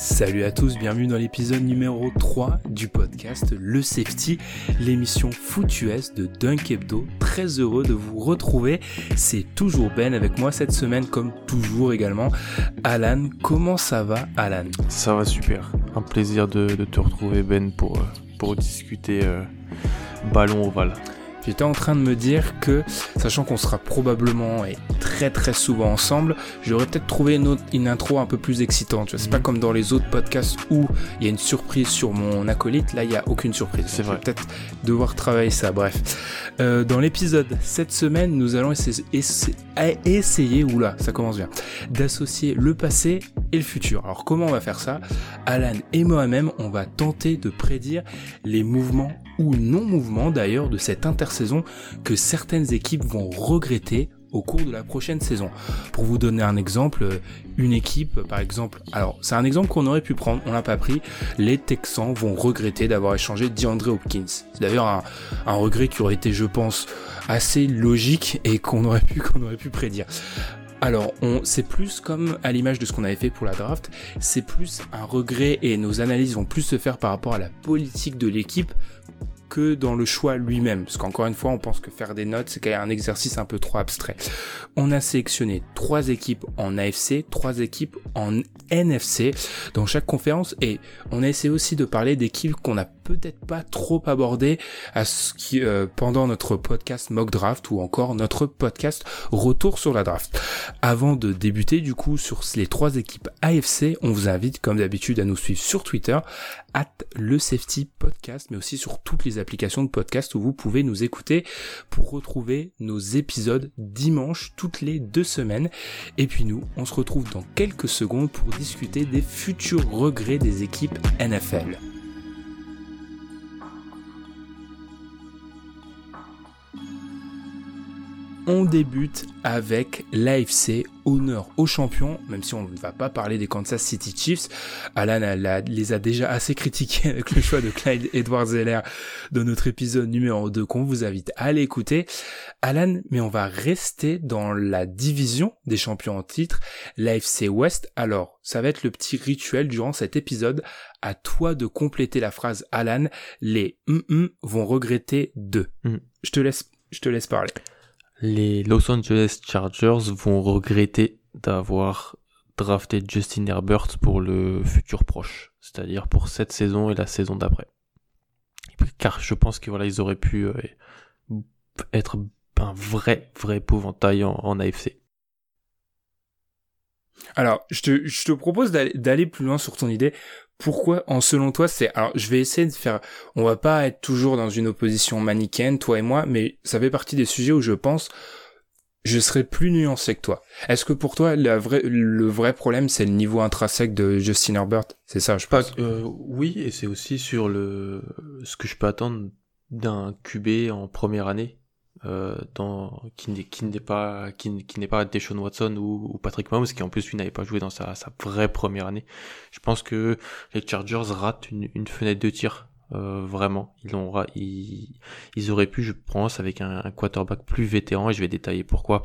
Salut à tous, bienvenue dans l'épisode numéro 3 du podcast Le Safety, l'émission foot US de Dunk Hebdo. Très heureux de vous retrouver. C'est toujours Ben avec moi cette semaine, comme toujours également. Alan, comment ça va Alan? Ça va super. Un plaisir de, te retrouver Ben pour, euh, discuter euh, ballon ovale. J'étais en train de me dire que, sachant qu'on sera probablement et très très souvent ensemble, j'aurais peut-être trouvé une, une, intro un peu plus excitante. C'est pas mhm. comme dans les autres podcasts où il y a une surprise sur mon acolyte. Là, il y a aucune surprise. C'est vrai. Peut-être devoir travailler ça. Bref, euh, dans l'épisode cette semaine, nous allons essayer, essayer, essayer oula, ça commence bien, d'associer le passé et le futur. Alors comment on va faire ça? Alan et moi-même, on va tenter de prédire les mouvements ou non-mouvements d'ailleurs de cette intersaison que certaines équipes vont regretter au cours de la prochaine saison. Pour vous donner un exemple, une équipe, par exemple, alors c'est un exemple qu'on aurait pu prendre, on l'a pas pris, les Texans vont regretter d'avoir échangé DeAndre Hopkins. C'est d'ailleurs un, un, regret qui aurait été, je pense, assez logique et qu'on aurait pu, qu'on aurait pu prédire. Alors, on, c'est plus comme à l'image de ce qu'on avait fait pour la draft, c'est plus un regret et nos analyses vont plus se faire par rapport à la politique de l'équipe que dans le choix lui-même. Parce qu'encore une fois, on pense que faire des notes, c'est quand même un exercice un peu trop abstrait. On a sélectionné trois équipes en AFC, trois équipes en NFC dans chaque conférence et on a essayé aussi de parler d'équipes qu'on n'a peut-être pas trop abordées à ce qui, euh, pendant notre podcast mock draft ou encore notre podcast retour sur la draft. Avant de débuter du coup sur les trois équipes AFC, on vous invite comme d'habitude à nous suivre sur Twitter at le safety podcast mais aussi sur toutes les applications de podcast où vous pouvez nous écouter pour retrouver nos épisodes dimanche toutes les deux semaines. Et puis nous, on se retrouve dans quelques secondes pour discuter des futurs regrets des équipes NFL. On débute avec l'AFC, honneur aux champions, même si on ne va pas parler des Kansas City Chiefs. Alan les a déjà assez critiqués avec le choix de Clyde Edwards Zeller dans notre épisode numéro 2 qu'on vous invite à aller écouter. Alan, mais on va rester dans la division des champions en titre, l'AFC West. Alors, ça va être le petit rituel durant cet épisode. À toi de compléter la phrase Alan, les mm, mm vont regretter deux. Mm. Je te laisse, je te laisse parler les Los Angeles Chargers vont regretter d'avoir drafté Justin Herbert pour le futur proche, c'est-à-dire pour cette saison et la saison d'après. Car je pense que voilà, ils auraient pu euh, être un vrai, vrai épouvantail en AFC. Alors, je te, je te propose d'aller plus loin sur ton idée. Pourquoi, en selon toi, c'est... Alors, je vais essayer de faire... On va pas être toujours dans une opposition manichéenne, toi et moi, mais ça fait partie des sujets où je pense je serais plus nuancé que toi. Est-ce que pour toi, la vraie, le vrai problème, c'est le niveau intrinsèque de Justin Herbert? C'est ça, je pense. Euh, oui, et c'est aussi sur le ce que je peux attendre d'un QB en première année euh, dans, qui n'est qui n'est pas qui, n'est pas Deshaun Watson ou, ou, Patrick Mahomes qui en plus lui n'avait pas joué dans sa, sa vraie première année. Je pense que les Chargers ratent une, une fenêtre de tir euh, vraiment. Ils, ont, ils, ils auraient pu, je pense, avec un, un, quarterback plus vétéran et je vais détailler pourquoi.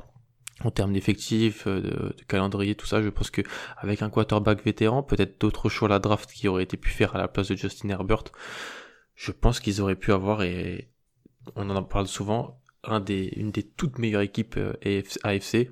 En termes d'effectifs, euh, de, de, calendrier, tout ça, je pense que avec un quarterback vétéran, peut-être d'autres choix à la draft qui auraient été pu faire à la place de Justin Herbert, je pense qu'ils auraient pu avoir et on en parle souvent un des, une des toutes meilleures équipes euh, AFC,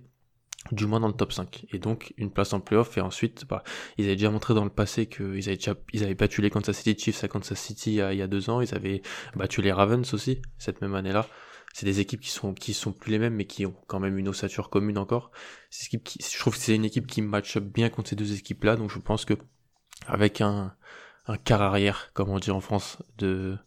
du moins dans le top 5. Et donc une place en playoff et ensuite bah, ils avaient déjà montré dans le passé qu'ils avaient déjà ils avaient battu les Kansas City Chiefs à Kansas City il y, a, deux ans, ils avaient battu les Ravens aussi cette même année-là. C'est des équipes qui sont qui sont plus les mêmes mais qui ont quand même une ossature commune encore. Qui, je trouve que c'est une équipe qui match bien contre ces deux équipes-là donc je pense que avec un un quart arrière comme on dit en France de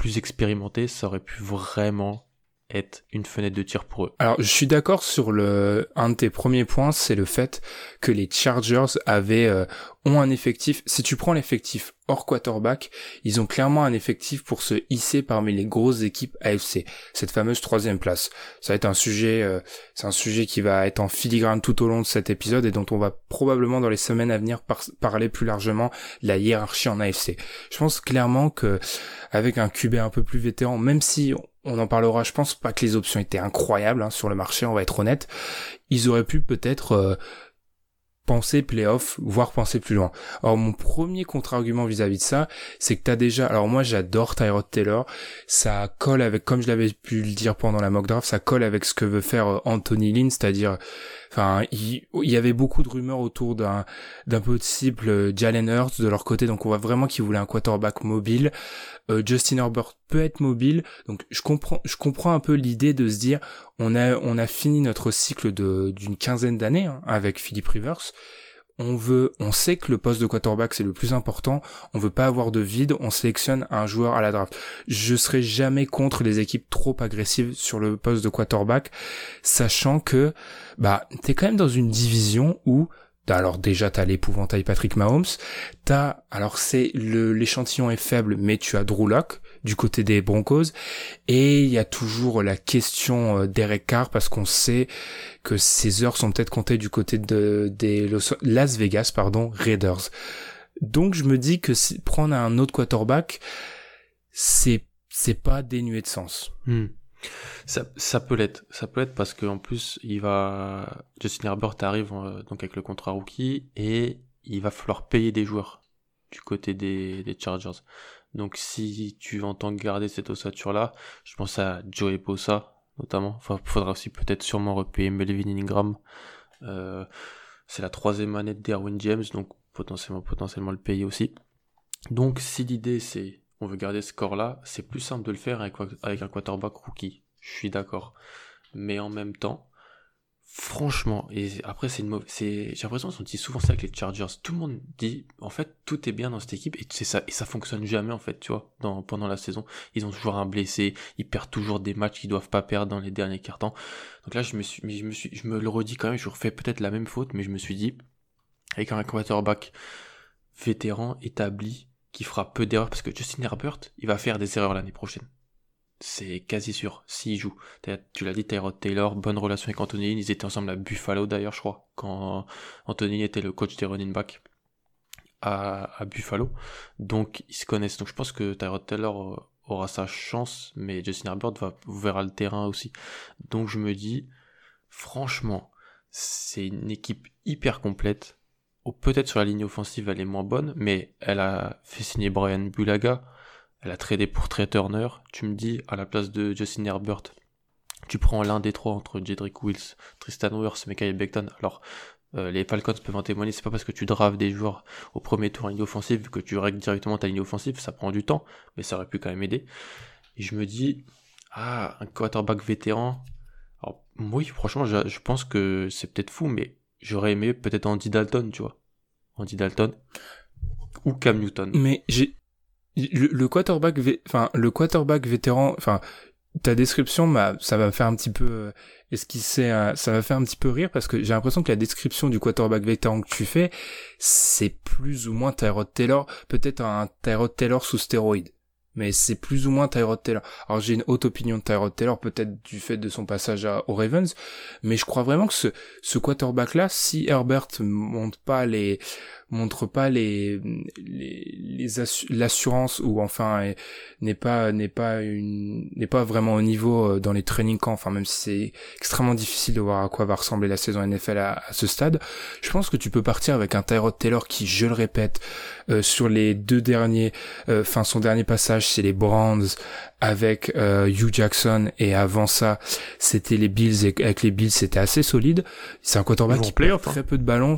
plus expérimenté, ça aurait pu vraiment être une fenêtre de tir pour eux. Alors, je suis d'accord sur le un de tes premiers points, c'est le fait que les Chargers avaient euh, ont un effectif. Si tu prends l'effectif hors quarterback, ils ont clairement un effectif pour se hisser parmi les grosses équipes AFC. Cette fameuse troisième place. Ça va être un sujet, euh, c'est un sujet qui va être en filigrane tout au long de cet épisode et dont on va probablement dans les semaines à venir parler plus largement de la hiérarchie en AFC. Je pense clairement que avec un QB un peu plus vétéran, même si on en parlera, je pense pas que les options étaient incroyables hein, sur le marché, on va être honnête. Ils auraient pu peut-être euh, penser playoff, voire penser plus loin. Alors mon premier contre-argument vis-à-vis de ça, c'est que t'as déjà, alors moi j'adore Tyrod Taylor, ça colle avec, comme je l'avais pu le dire pendant la mock draft, ça colle avec ce que veut faire euh, Anthony Lynn, c'est-à-dire, enfin, il, y avait beaucoup de rumeurs autour d'un d'un possible euh, Jalen Hurts de leur côté, donc on voit vraiment qu'ils voulaient un quarterback mobile. Euh, Justin Herbert peut être mobile, donc je comprends, je comprends un peu l'idée de se dire, on a, on a fini notre cycle de d'une quinzaine d'années hein, avec Philip Rivers. On veut, on sait que le poste de quarterback c'est le plus important. On veut pas avoir de vide. On sélectionne un joueur à la draft. Je serai jamais contre les équipes trop agressives sur le poste de quarterback, sachant que bah t'es quand même dans une division où alors déjà t'as l'épouvantail Patrick Mahomes, t'as alors c'est le l'échantillon est faible mais tu as Drew Lock du côté des Broncos et il y a toujours la question euh, d'Eric Carr parce qu'on sait que ses heures sont peut-être comptées du côté de des Las Vegas pardon Raiders. Donc je me dis que prendre un autre quarterback c'est c'est pas dénué de sens. Hmm. Ça, ça peut l'être, ça peut l'être parce qu'en plus il va Justin Herbert arrive euh, donc avec le contrat rookie et il va falloir payer des joueurs du côté des Chargers. Donc si tu entends garder cette ossature là, je pense à Joey Bosa notamment. Enfin, faudra aussi peut-être sûrement repayer Melvin Ingram. Euh, c'est la troisième année de Derwin James, donc potentiellement potentiellement le payer aussi. Donc si l'idée c'est on veut garder ce corps-là, c'est plus simple de le faire avec, avec un quarterback rookie. Je suis d'accord. Mais en même temps, franchement, et après c'est une mauvaise, c'est, j'ai l'impression qu'on dit souvent ça avec les Chargers. Tout le monde dit, en fait, tout est bien dans cette équipe et c'est ça, et ça fonctionne jamais en fait, tu vois, pendant la saison. Ils ont toujours un blessé, ils perdent toujours des matchs qu'ils doivent pas perdre dans les derniers cartons. Donc là, je me je me suis, je me le redis quand même, je refais peut-être la même faute, mais je me suis dit, avec un quarterback vétéran, établi, qui fera peu d'erreurs parce que Justin Herbert, il va faire des erreurs l'année prochaine. C'est quasi sûr, s'il joue. Tu l'as dit, Tyrod Taylor, bonne relation avec Anthony ils étaient ensemble à Buffalo d'ailleurs, je crois, quand Anthony était le coach des running back à, Buffalo. Donc, ils se connaissent. Donc, je pense que Tyrod Taylor euh, aura sa chance, mais Justin Herbert va verra le terrain aussi. Donc, je me dis, franchement, c'est une équipe hyper complète peut-être sur la ligne offensive elle est moins bonne, mais elle a fait signer Brian Bulaga, elle a tradé pour Trey Turner. Tu me dis, à la place de Justin Herbert, tu prends l'un des trois entre Jedrick Wills, Tristan Wirfs, Mekhi Becton. Alors, euh, les Falcons peuvent en témoigner, c'est pas parce que tu draves des joueurs au premier tour en ligne offensive que tu règles directement ta ligne offensive, ça prend du temps, mais ça aurait pu quand même aider. Et je me dis, ah, un quarterback vétéran. Alors, oui, franchement, je, je pense que c'est peut-être fou, mais j'aurais aimé peut-être Andy Dalton, tu vois. Andy Dalton ou Cam Newton. Mais j'ai le, quarterback, enfin le quarterback vétéran, enfin ta description, ça va faire un petit peu euh, esquisser, ça va faire un petit peu rire parce que j'ai l'impression que la description du quarterback vétéran que tu fais, c'est plus ou moins Tyrod Taylor, peut-être un Tyrod Taylor sous stéroïde mais c'est plus ou moins Tyrod Taylor. Alors j'ai une haute opinion de Tyrod Taylor, peut-être du fait de son passage à, aux Ravens, mais je crois vraiment que ce, quarterback-là, si Herbert monte pas les montre pas les l'assurance ou enfin n'est pas n'est pas une vraiment au niveau euh, dans les training camps enfin même si c'est extrêmement difficile de voir à quoi va ressembler la saison NFL à, ce stade je pense que tu peux partir avec un Tyrod Taylor qui je le répète euh, sur les deux derniers euh, enfin son dernier passage c'est les Browns avec Hugh Jackson et avant ça c'était les Bills et avec les Bills c'était assez solide. C'est un quarterback qui perd très peu de ballons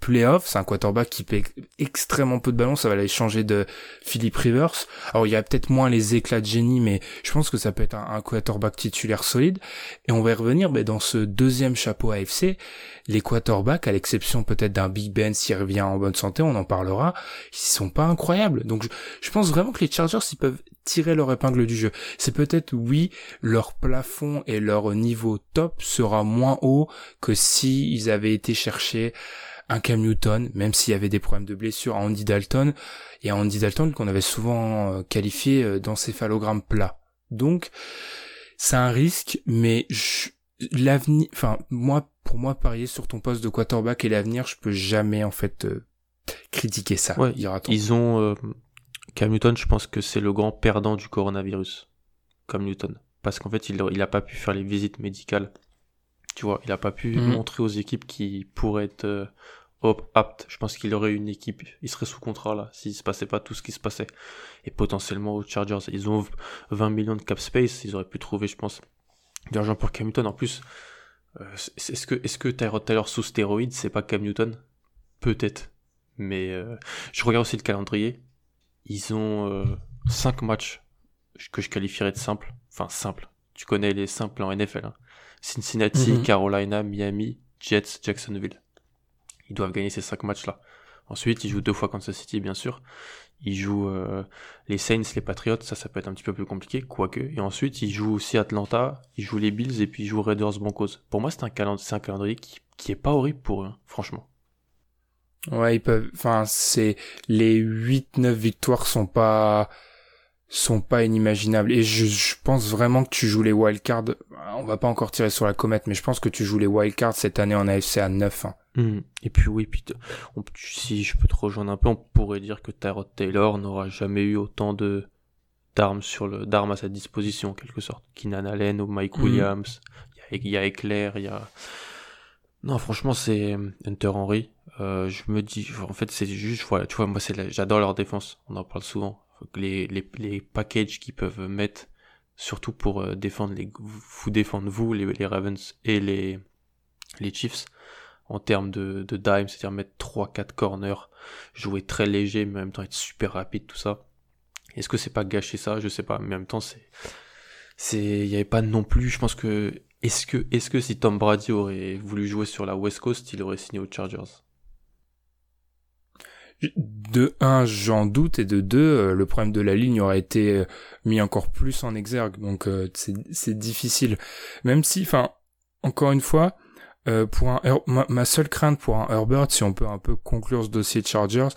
playoff, c'est un quarterback qui paie extrêmement peu de ballons, ça va aller changer de Philip Rivers. Alors il y a peut-être moins les éclats de génie, mais je pense que ça peut être un, quarterback titulaire solide. Et on va y revenir mais dans ce deuxième chapeau AFC, les quarterbacks, à l'exception peut-être d'un Big Ben s'il revient en bonne santé, on en parlera, ils sont pas incroyables. Donc je, pense vraiment que les Chargers, ils peuvent tirer leur épingle du jeu. C'est peut-être oui, leur plafond et leur niveau top sera moins haut que si ils avaient été chercher un Cam Newton, même s'il y avait des problèmes de blessure à Andy Dalton, et à Andy Dalton qu'on avait souvent euh, qualifié euh, d'encéphalogramme plat. Donc, c'est un risque, mais l'avenir, enfin, moi, pour moi, parier sur ton poste de quarterback et l'avenir, je peux jamais, en fait, euh, critiquer ça. Ouais, ils ont, Cam Newton, je pense que c'est le grand perdant du coronavirus. Cam Newton. Parce qu'en fait, il, il a pas pu faire les visites médicales Tu vois, il a pas pu Mhm. montrer aux équipes qui pourraient être euh, aptes. Je pense qu'il aurait une équipe, il serait sous contrat là, s'il se passait pas tout ce qui se passait. Et potentiellement aux Chargers, ils ont 20 millions de cap space, ils auraient pu trouver, je pense, de l'argent pour Cam Newton. En plus, euh, est-ce que, est-ce que Tyrod Taylor sous stéroïdes, c'est pas Cam Newton? Peut-être. Mais euh, je regarde aussi le calendrier. Ils ont 5 matchs que je qualifierais de simples. Enfin, simples. Tu connais les simples en NFL. hein. Cincinnati, Mhm. Carolina, Miami, Jets, Jacksonville. Ils doivent gagner ces 5 matchs-là. Ensuite, ils jouent deux fois Kansas City, bien sûr. Ils jouent euh, les Saints, les Patriots, ça, ça peut être un petit peu plus compliqué, quoique. Et ensuite, ils jouent aussi Atlanta, ils jouent les Bills et puis ils jouent Raiders Broncos. Pour moi, c'est un, calend- c'est un calendrier qui, qui est pas horrible pour eux, hein, franchement. Ouais, ils peuvent. Enfin, c'est les 8-9 victoires sont pas sont pas inimaginables. Et je, je pense vraiment que tu joues les wildcards. On va pas encore tirer sur la comète, mais je pense que tu joues les wildcards cette année en AFC à 9. hein. Hmm. Et puis oui, puis on- si je peux te rejoindre un peu, on pourrait dire que Tyrod Taylor n'aura jamais eu autant de d'armes sur le d'armes à sa disposition en quelque sorte. Keenan Allen ou Mike Mhm. Williams, il y, a- il y a Eclair, il y a non franchement c'est Hunter Henry. Euh, je me dis en fait c'est juste voilà tu vois moi c'est la- j'adore leur défense. On en parle souvent. Les les packages qu'ils peuvent mettre surtout pour euh, défendre les vous défendre vous les, les Ravens et les les Chiefs en termes de, de dime, c'est-à-dire mettre 3-4 corners, jouer très léger, mais en même temps être super rapide, tout ça. Est-ce que c'est pas gâcher ça? Je sais pas, mais en même temps, c'est. C'est. Il n'y avait pas non plus, je pense que. Est-ce que, est-ce que si Tom Brady aurait voulu jouer sur la West Coast, il aurait signé aux Chargers? De un, j'en doute, et de deux, euh, le problème de la ligne aurait été euh, mis encore plus en exergue. Donc euh, c'est c'est difficile. Même si, enfin, encore une fois, euh, pour un ma, seule crainte pour un Herbert, si on peut un peu conclure ce dossier de Chargers,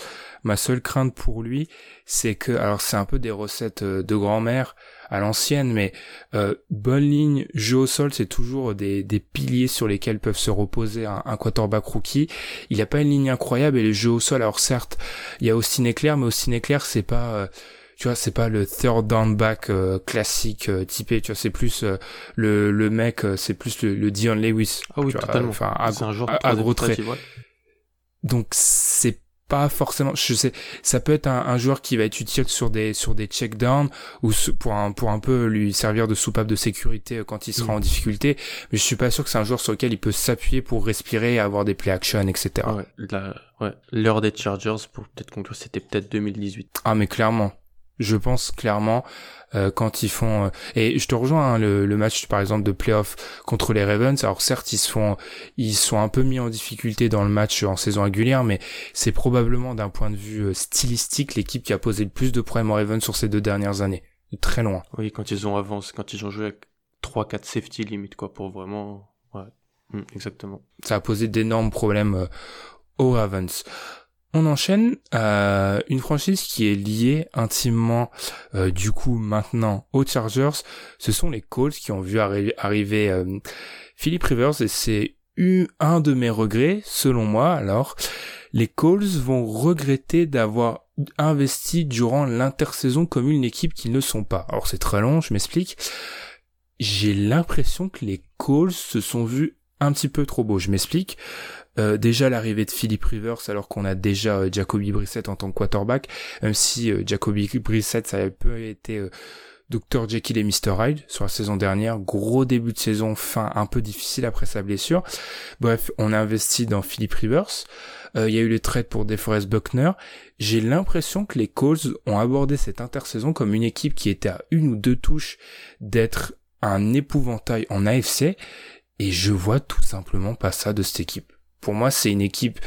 ma seule crainte pour lui, c'est que, alors c'est un peu des recettes euh, de grand-mère à l'ancienne, mais euh, bonne ligne, jeu au sol, c'est toujours des, des piliers sur lesquels peuvent se reposer un, un quarterback rookie. Il a pas une ligne incroyable et le jeu au sol, alors certes, il y a Austin Eclair, mais Austin Eclair, c'est pas, euh, tu vois, c'est pas le third down back euh, classique euh, typé, tu vois, c'est plus euh, le, le mec, euh, c'est plus le, le Dion Lewis. Ah oui, totalement. Enfin, à, c'est un joueur à- à gros traits. ouais. donc c'est pas forcément je sais ça peut être un, un joueur qui va être utile sur des sur des checkdowns ou pour un pour un peu lui servir de soupape de sécurité euh, quand il sera Mm. en difficulté mais je suis pas sûr que c'est un joueur sur lequel il peut s'appuyer pour respirer et avoir des play action etc Ouais, la- ouais. L'heure des Chargers, pour peut-être conclure, c'était peut-être 2018. ah mais clairement je pense clairement euh, quand ils font euh, et je te rejoins hein, le, le match par exemple de playoff contre les Ravens alors certes ils se font ils sont un peu mis en difficulté dans le match en saison régulière mais c'est probablement d'un point de vue euh, stylistique l'équipe qui a posé le plus de problèmes aux Ravens sur ces deux dernières années de très loin Oui, quand ils ont avancé, quand ils ont joué avec 3-4 safety limite, quoi, pour vraiment. Ouais. Hmm, exactement. ça a posé d'énormes problèmes euh, aux Ravens. On enchaîne euh, une franchise qui est liée intimement euh, du coup maintenant aux Chargers. Ce sont les Colts qui ont vu arri- arriver euh, Philip Rivers et c'est un de mes regrets selon moi. Alors les Colts vont regretter d'avoir investi durant l'intersaison comme une équipe qu'ils ne sont pas. Alors c'est très long, je m'explique. J'ai l'impression que les Colts se sont vus un petit peu trop beaux. Je m'explique. Euh, déjà l'arrivée de Philip Rivers alors qu'on a déjà euh, Jacoby Brissett en tant que quarterback, même si euh, Jacoby Brissett ça a peu été euh, Dr Jekyll et Mr Hyde sur la saison dernière, gros début de saison, fin un peu difficile après sa blessure. Bref, on a investi dans Philip Rivers. Euh, Il y a eu les trades pour DeForest Buckner. J'ai l'impression que les Colts ont abordé cette intersaison comme une équipe qui était à une ou deux touches d'être un épouvantail en AFC et je vois tout simplement pas ça de cette équipe. Pour moi, c'est une équipe,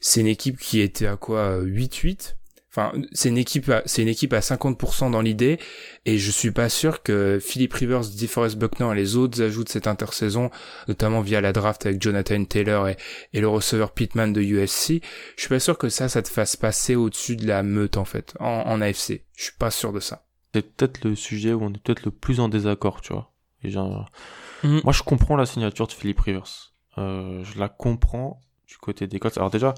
c'est une équipe qui était à quoi 8-8. Enfin, c'est une équipe, à, c'est une équipe à 50% dans l'idée, et je suis pas sûr que Philip Rivers, DeForest Buckner et les autres ajouts de cette intersaison, notamment via la draft avec Jonathan Taylor et, et le receveur Pittman de USC, je suis pas sûr que ça, ça te fasse passer au-dessus de la meute en fait, en, en AFC. Je suis pas sûr de ça. C'est peut-être le sujet où on est peut-être le plus en désaccord, tu vois. Et genre, Mhm. Moi, je comprends la signature de Philippe Rivers. Euh, je la comprends du côté des Colts. Alors déjà,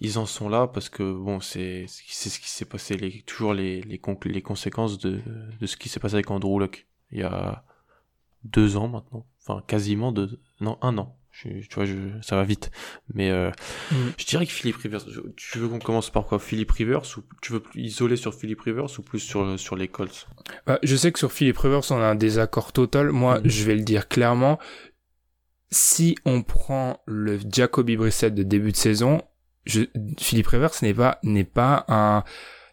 ils en sont là parce que bon, c'est c'est ce qui s'est passé, les, toujours les les, les conséquences de de ce qui s'est passé avec Andrew Luck il y a deux ans maintenant. enfin quasiment deux, non un an. tu vois, je, ça va vite. Mais euh, mm. je dirais que Philippe Rivers. Tu veux qu'on commence par quoi? Philippe Rivers ou tu veux plus isoler sur Philippe Rivers ou plus sur sur les Colts? Bah, Je sais que sur Philippe Rivers, on a un désaccord total. Moi, mm. je vais le dire clairement. Si on prend le Jacoby Brissett de début de saison, je, Philippe Rivers n'est pas n'est pas un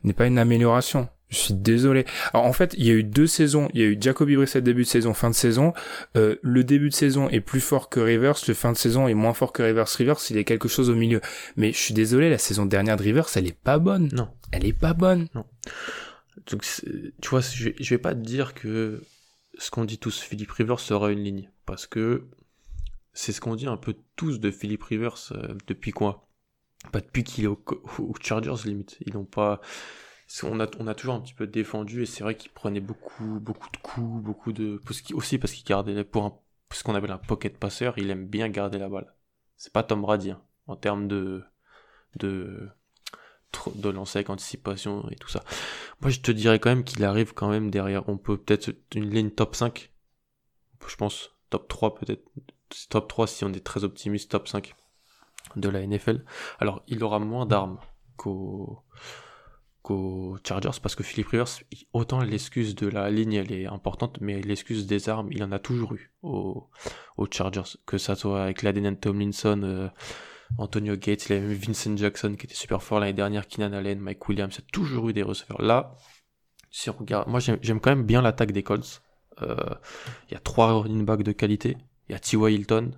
n'est pas une amélioration. Je suis désolé. Alors en fait, il y a eu deux saisons. Il y a eu Jacoby Brissett début de saison, fin de saison. Euh, le début de saison est plus fort que Rivers. Le fin de saison est moins fort que Rivers. Rivers, il est quelque chose au milieu. Mais je suis désolé, la saison dernière de Rivers, elle est pas bonne. Non. Elle est pas bonne. Non. Donc, tu vois, je, je vais pas te dire que ce qu'on dit tous, Philippe Rivers sera une ligne. Parce que c'est ce qu'on dit un peu tous de Philippe Rivers euh, depuis quoi? Pas depuis qu'il est au, Chargers limite. Ils n'ont pas on a, on a toujours un petit peu défendu et c'est vrai qu'il prenait beaucoup, beaucoup de coups, beaucoup de, aussi parce qu'il gardait, pour un, ce qu'on appelle un pocket passeur, il aime bien garder la balle. C'est pas Tom Brady, hein, en termes de, de, de lancer avec anticipation et tout ça. Moi, je te dirais quand même qu'il arrive quand même derrière. On peut peut-être une ligne top 5. Je pense, top 3 peut-être. Top 3 si on est très optimiste, top 5 de la NFL. Alors, il aura moins d'armes qu'au, aux Chargers parce que Philippe Rivers, autant l'excuse de la ligne elle est importante, mais l'excuse des armes, il en a toujours eu aux, Chargers, que ça soit avec Laden Tomlinson, euh, Antonio Gates, Vincent Jackson qui était super fort l'année dernière, Keenan Allen, Mike Williams, il a toujours eu des receveurs. Là, si on regarde, moi j'aime quand même bien l'attaque des Colts. Euh, il y a trois running backs de qualité. Il y a T.Y. Hilton,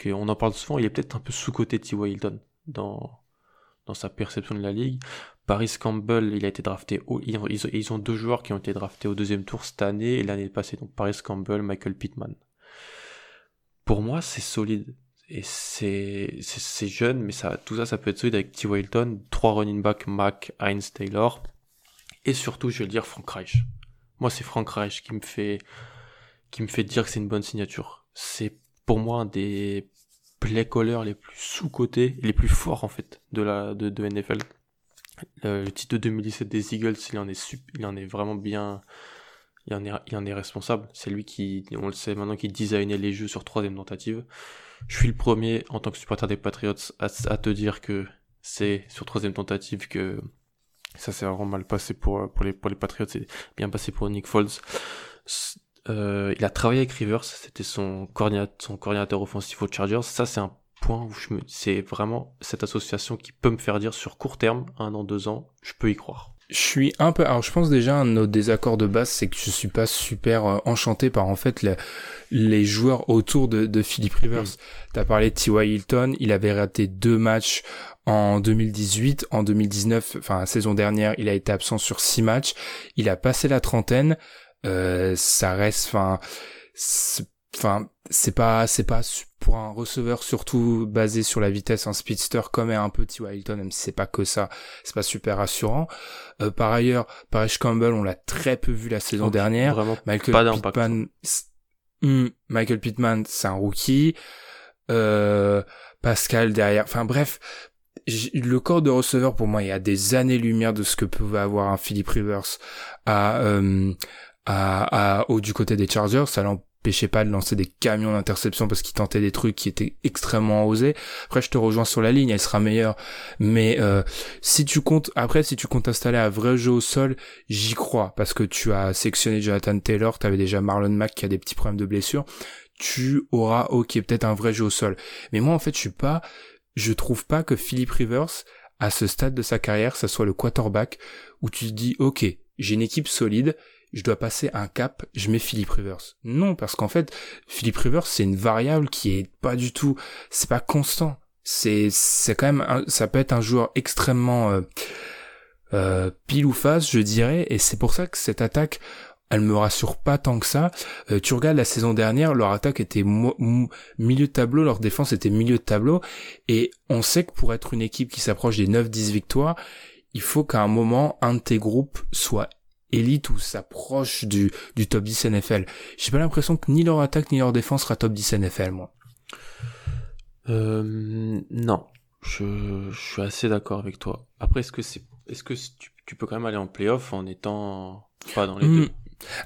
qu'on en parle souvent, il est peut-être un peu sous-côté T.Y. Hilton dans, sa perception de la ligue. Paris Campbell, il a été drafté ils, ont, deux joueurs qui ont été draftés au deuxième tour cette année et l'année passée, donc Paris Campbell, Michael Pittman. Pour moi, c'est solide. Et c'est, jeune, mais ça, tout ça, ça peut être solide avec T. Wilton, trois running back, Mac, Heinz, Taylor. Et surtout, je vais le dire, Frank Reich. Moi, c'est Frank Reich qui me fait, qui me fait dire que c'est une bonne signature. C'est pour moi un des play callers les plus sous-cotés, les plus forts, en fait, de la, de, NFL. Le, titre de 2017 des Eagles, il en est, il en est vraiment bien. Il en est, responsable. C'est lui qui, on le sait maintenant, qui designait les jeux sur troisième tentative. Je suis le premier, en tant que supporter des Patriots, à, te dire que c'est sur troisième tentative que ça s'est vraiment mal passé pour, pour, les, pour les Patriots. C'est bien passé pour Nick Foles. Euh, il a travaillé avec Rivers, c'était son coordinateur, son coordinateur offensif aux Chargers. Ça, c'est un point où je me, c'est vraiment cette association qui peut me faire dire sur court terme, un an, deux ans, je peux y croire. Je suis un peu, alors je pense déjà un de nos désaccords de base, c'est que je suis pas super euh, enchanté par en fait les joueurs autour de, de Philippe Rivers. tu mm. T'as parlé de T.Y. Hilton, il avait raté deux matchs en 2018, en 2019, enfin la saison dernière, il a été absent sur six matchs, il a passé la trentaine, euh, ça reste, enfin, enfin c'est pas c'est pas pour un receveur surtout basé sur la vitesse un speedster comme est un petit Hilton même si c'est pas que ça c'est pas super rassurant. Euh, par ailleurs Parrish Campbell on l'a très peu vu la saison dernière. vraiment Michael pas Pittman hmm, Michael Pittman c'est un rookie. Euh, Pascal derrière enfin bref le corps de receveur pour moi il y a des années lumière de ce que pouvait avoir un Philip Rivers à euh, à, à, au, du côté des Chargers ça pêchait pas de lancer des camions d'interception parce qu'il tentait des trucs qui étaient extrêmement osés. Après, je te rejoins sur la ligne, elle sera meilleure. Mais euh, si tu comptes, après, si tu comptes installer un vrai jeu au sol, j'y crois parce que tu as sectionné Jonathan Taylor, tu avais déjà Marlon Mack qui a des petits problèmes de blessure. Tu auras, ok, peut-être un vrai jeu au sol. Mais moi, en fait, je suis pas, je trouve pas que Philip Rivers, à ce stade de sa carrière, ça soit le quarterback où tu te dis, ok, j'ai une équipe solide, je dois passer un cap, je mets Philippe Rivers. Non, parce qu'en fait, Philippe Rivers, c'est une variable qui est pas du tout, c'est pas constant. C'est, c'est quand même, ça peut être un joueur extrêmement euh, euh, pile ou face, je dirais, et c'est pour ça que cette attaque, elle me rassure pas tant que ça. Euh, la saison dernière, leur attaque était milieu de tableau, leur défense était milieu de tableau, et on sait que pour être une équipe qui s'approche des 9-10 victoires, il faut qu'à un moment, un de tes groupes soit élite ou s'approche du, du top 10 NFL. J'ai pas l'impression que ni leur attaque ni leur défense sera top 10 NFL, moi. Euh, non, je, je suis assez d'accord avec toi. Après, est-ce que c'est, est-ce que tu, tu, peux quand même aller en playoff en étant pas dans les hmm. deux?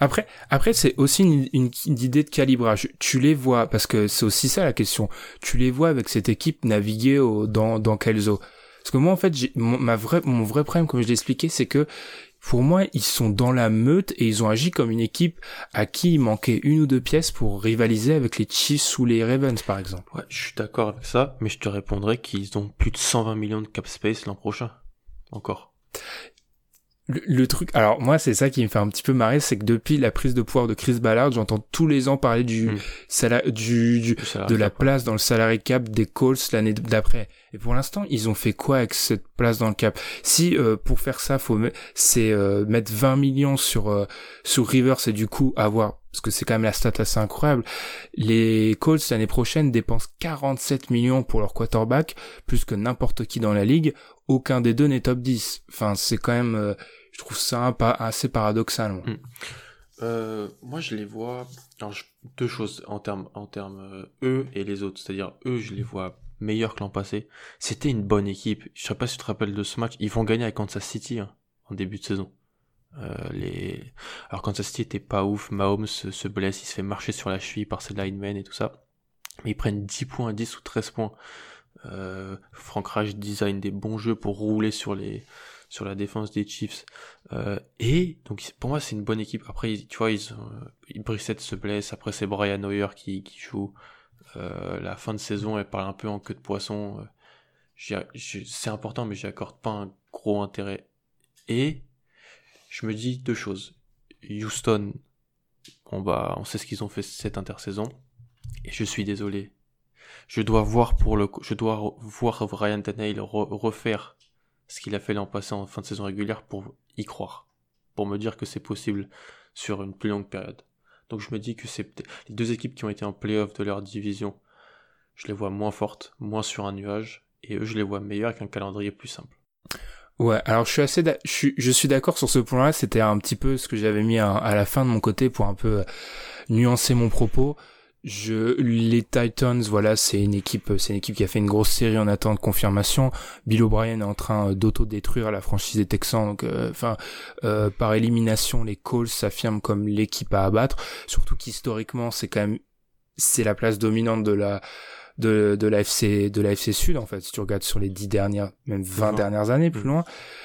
Après, après c'est aussi une, une, idée de calibrage. Tu les vois, parce que c'est aussi ça la question. Tu les vois avec cette équipe naviguer au, dans, dans quelles eaux Parce que moi, en fait, j'ai, mon, ma vraie, mon vrai problème, comme je l'ai expliqué, c'est que pour moi, ils sont dans la meute et ils ont agi comme une équipe à qui il manquait une ou deux pièces pour rivaliser avec les Chiefs ou les Ravens, par exemple. Ouais, je suis d'accord avec ça, mais je te répondrai qu'ils ont plus de 120 millions de cap space l'an prochain. Encore. Le, truc, alors moi c'est ça qui me fait un petit peu marrer, c'est que depuis la prise de pouvoir de Chris Ballard, j'entends tous les ans parler du, hmm. du, du de la place dans le salary cap des Colts l'année d'après. Et pour l'instant, ils ont fait quoi avec cette place dans le cap? Si euh, pour faire ça, faut c'est euh, mettre 20 millions sur euh, sur Rivers et du coup avoir parce que c'est quand même la stat assez incroyable. Les Colts l'année prochaine dépensent 47 millions pour leur quarterback, plus que n'importe qui dans la ligue. Aucun des deux n'est top 10. Enfin, c'est quand même je trouve ça assez paradoxal. Moi. Hmm. Euh, moi, je les vois. Alors, deux choses en termes, en termes euh, eux et les autres. C'est-à-dire, eux, je les vois meilleurs que l'an passé. C'était une bonne équipe. Je sais pas si tu te rappelles de ce match. Ils vont gagner avec Kansas City hein, en début de saison. Euh, les... Alors Kansas City était pas ouf, Mahomes se, blesse, il se fait marcher sur la cheville par ses linemen et tout ça. Mais ils prennent 10 points, 10 ou 13 points. Euh, Frank Reich design des bons jeux pour rouler sur les, sur la défense des Chiefs. Euh, et donc pour moi c'est une bonne équipe. Après tu vois ils, euh, Brissett se blesse. Après c'est Brian Hoyer qui, joue. Euh, la fin de saison elle parle un peu en queue de poisson. c'est important mais j'y accorde pas un gros intérêt. Et je me dis deux choses. Houston, on va, on sait ce qu'ils ont fait cette intersaison. Et je suis désolé. Je dois voir pour le, je dois voir Ryan Tannehill refaire ce qu'il a fait l'an passé en fin de saison régulière pour y croire, pour me dire que c'est possible sur une plus longue période. Donc je me dis que c'est les deux équipes qui ont été en playoff de leur division, je les vois moins fortes, moins sur un nuage, et eux je les vois meilleurs avec un calendrier plus simple. Ouais, alors je suis assez, je suis, je suis d'accord sur ce point-là. C'était un petit peu ce que j'avais mis à, la fin de mon côté pour un peu nuancer mon propos. Je, les Titans, voilà, c'est une équipe, c'est une équipe qui a fait une grosse série en attente de confirmation. Bill O'Brien est en train d'auto-détruire la franchise des Texans, donc, euh, enfin, euh, par élimination, les Colts s'affirment comme l'équipe à abattre. Surtout qu'historiquement, c'est quand même, c'est la place dominante de la, de, de l'AFC, de l'AFC Sud, en fait. Si tu regardes sur les dix dernières, même 20 dernières années, plus mm. loin,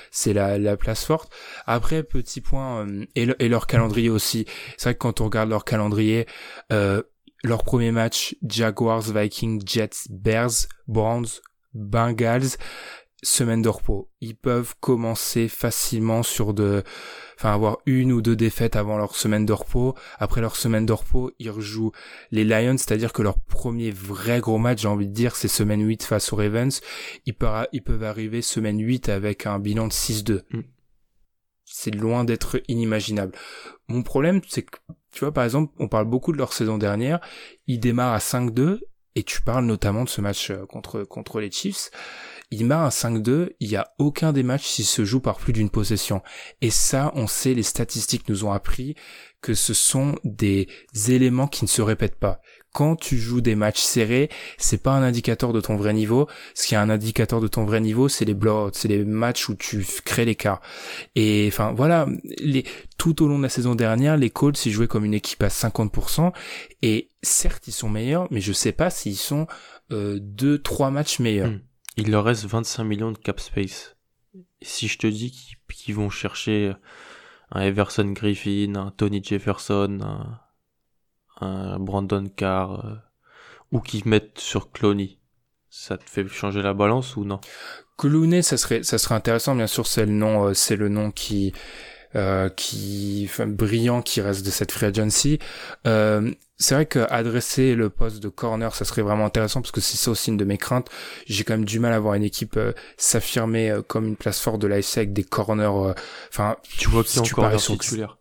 c'est la, la place forte. Après, petit point, euh, et, et, leur calendrier aussi. C'est vrai que quand on regarde leur calendrier, euh, leur premier match, Jaguars, Vikings, Jets, Bears, Browns, Bengals, semaine de repos. Ils peuvent commencer facilement sur de, enfin avoir une ou deux défaites avant leur semaine de repos. Après leur semaine de repos, ils rejouent les Lions, c'est-à-dire que leur premier vrai gros match, j'ai envie de dire, c'est semaine 8 face aux Ravens. Ils peuvent, arriver semaine 8 avec un bilan de 6-2. Mm. C'est loin d'être inimaginable. Mon problème, c'est que tu vois, par exemple, on parle beaucoup de leur saison dernière. Ils démarrent à 5-2 et tu parles notamment de ce match euh, contre, contre les Chiefs. Ils démarrent à 5-2. Il n'y a aucun des matchs qui se joue par plus d'une possession. Et ça, on sait, les statistiques nous ont appris que ce sont des éléments qui ne se répètent pas quand tu joues des matchs serrés, c'est pas un indicateur de ton vrai niveau. Ce qui est un indicateur de ton vrai niveau, c'est les blowouts, c'est les matchs où tu crées l'écart. Et enfin voilà, les, tout au long de la saison dernière, les Colts ils jouaient comme une équipe à 50%. Et certes, ils sont meilleurs, mais je sais pas s'ils sont euh, deux, trois matchs meilleurs. Hmm. Il leur reste 25 millions de cap space. si je te dis qu'ils vont chercher un Everson Griffin, un Tony Jefferson, un Brandon Carr euh, ou qui mettent sur Clooney. Ça te fait changer la balance ou non? Clooney, ça serait, ça serait intéressant. Bien sûr, c'est le nom, euh, c'est le nom qui, euh, qui, enfin, brillant qui reste de cette free agency. Euh, c'est vrai qu'adresser le poste de corner, ça serait vraiment intéressant parce que c'est ça aussi une de mes craintes. J'ai quand même du mal à voir une équipe s'affirmer comme une place forte de l'AFC avec des corners. Enfin, tu vois qui si tu corner titulaire?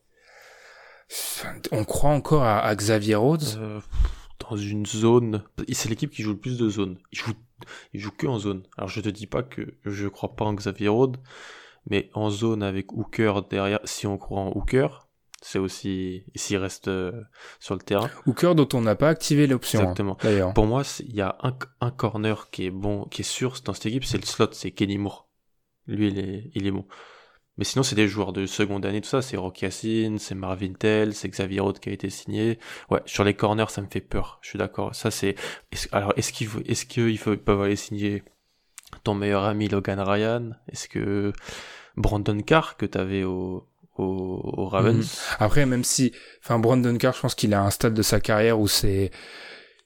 On croit encore à, Xavier Rhodes? Euh, Dans une zone. C'est l'équipe qui joue le plus de zones. Il joue, il joue que en zone. Alors je te dis pas que je crois pas en Xavier Rhodes, mais en zone avec Hooker derrière, si on croit en Hooker, c'est aussi s'il reste euh, sur le terrain. Hooker dont on n'a pas activé l'option. Hein, Exactement. d'ailleurs. Pour moi, il y a un, un, corner qui est bon, qui est sûr dans cette équipe, c'est le slot, c'est Kenny Moore. Lui, il est, il est bon. Mais sinon, c'est des joueurs de seconde année, tout ça. C'est Rock Yacine, c'est Marvin Tell, c'est Xavier Roth qui a été signé. Ouais, sur les corners, ça me fait peur. Je suis d'accord. Ça, c'est. Alors, est-ce qu'ils peuvent aller signer ton meilleur ami Logan Ryan? Est-ce que Brandon Carr que t'avais au au, Ravens? Mhm. Après, même si, enfin, Brandon Carr, je pense qu'il a un stade de sa carrière où c'est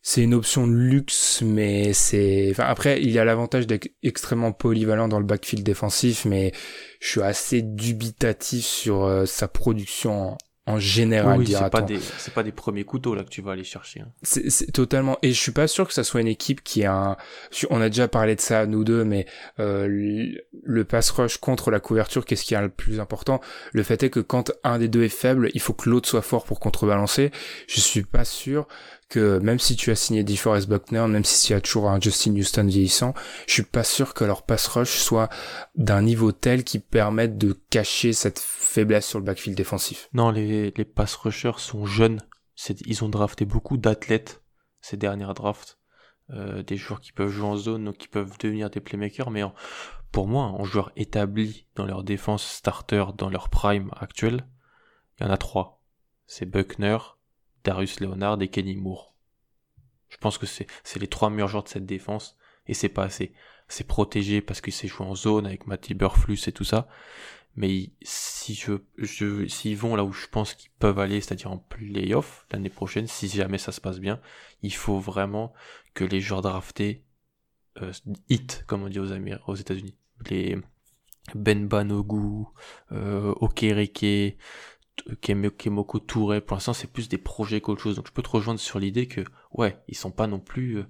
c'est une option de luxe, mais c'est. Enfin, après, il y a l'avantage d'être extrêmement polyvalent dans le backfield défensif, mais je suis assez dubitatif sur euh, sa production en général. Oui, c'est pas des, c'est pas des premiers couteaux là que tu vas aller chercher. Hein. C'est totalement. Et je suis pas sûr que ça soit une équipe qui a un. On a déjà parlé de ça nous deux, mais euh, le pass rush contre la couverture, qu'est-ce qui est le plus important? Le fait est que quand un des deux est faible, il faut que l'autre soit fort pour contrebalancer. Je suis pas sûr même si tu as signé DeForest Buckner, même si tu as toujours un Justin Houston vieillissant, je suis pas sûr que leur pass rush soit d'un niveau tel qui permette de cacher cette faiblesse sur le backfield défensif. Non, les, pass rushers sont jeunes. Ils ont drafté beaucoup d'athlètes ces dernières drafts. Euh, des joueurs qui peuvent jouer en zone, donc qui peuvent devenir des playmakers, mais pour moi, en joueurs établis dans leur défense starter, dans leur prime actuel, il y en a trois. C'est Buckner, Darius Leonard et Kenny Moore. Je pense que c'est, les trois meilleurs joueurs de cette défense et c'est pas assez. C'est protégé parce qu'il s'est joué en zone avec Matty Burflus et tout ça. Mais si je, je, s'ils vont là où je pense qu'ils peuvent aller, c'est-à-dire en playoff l'année prochaine, si jamais ça se passe bien, il faut vraiment que les joueurs draftés euh, hit, comme on dit aux, aux États-Unis. Les Ben Banogu, euh, Okereke, Kemoko Touré, pour l'instant c'est plus des projets qu'autre chose. Donc je peux te rejoindre sur l'idée que ouais, ils sont pas non plus euh,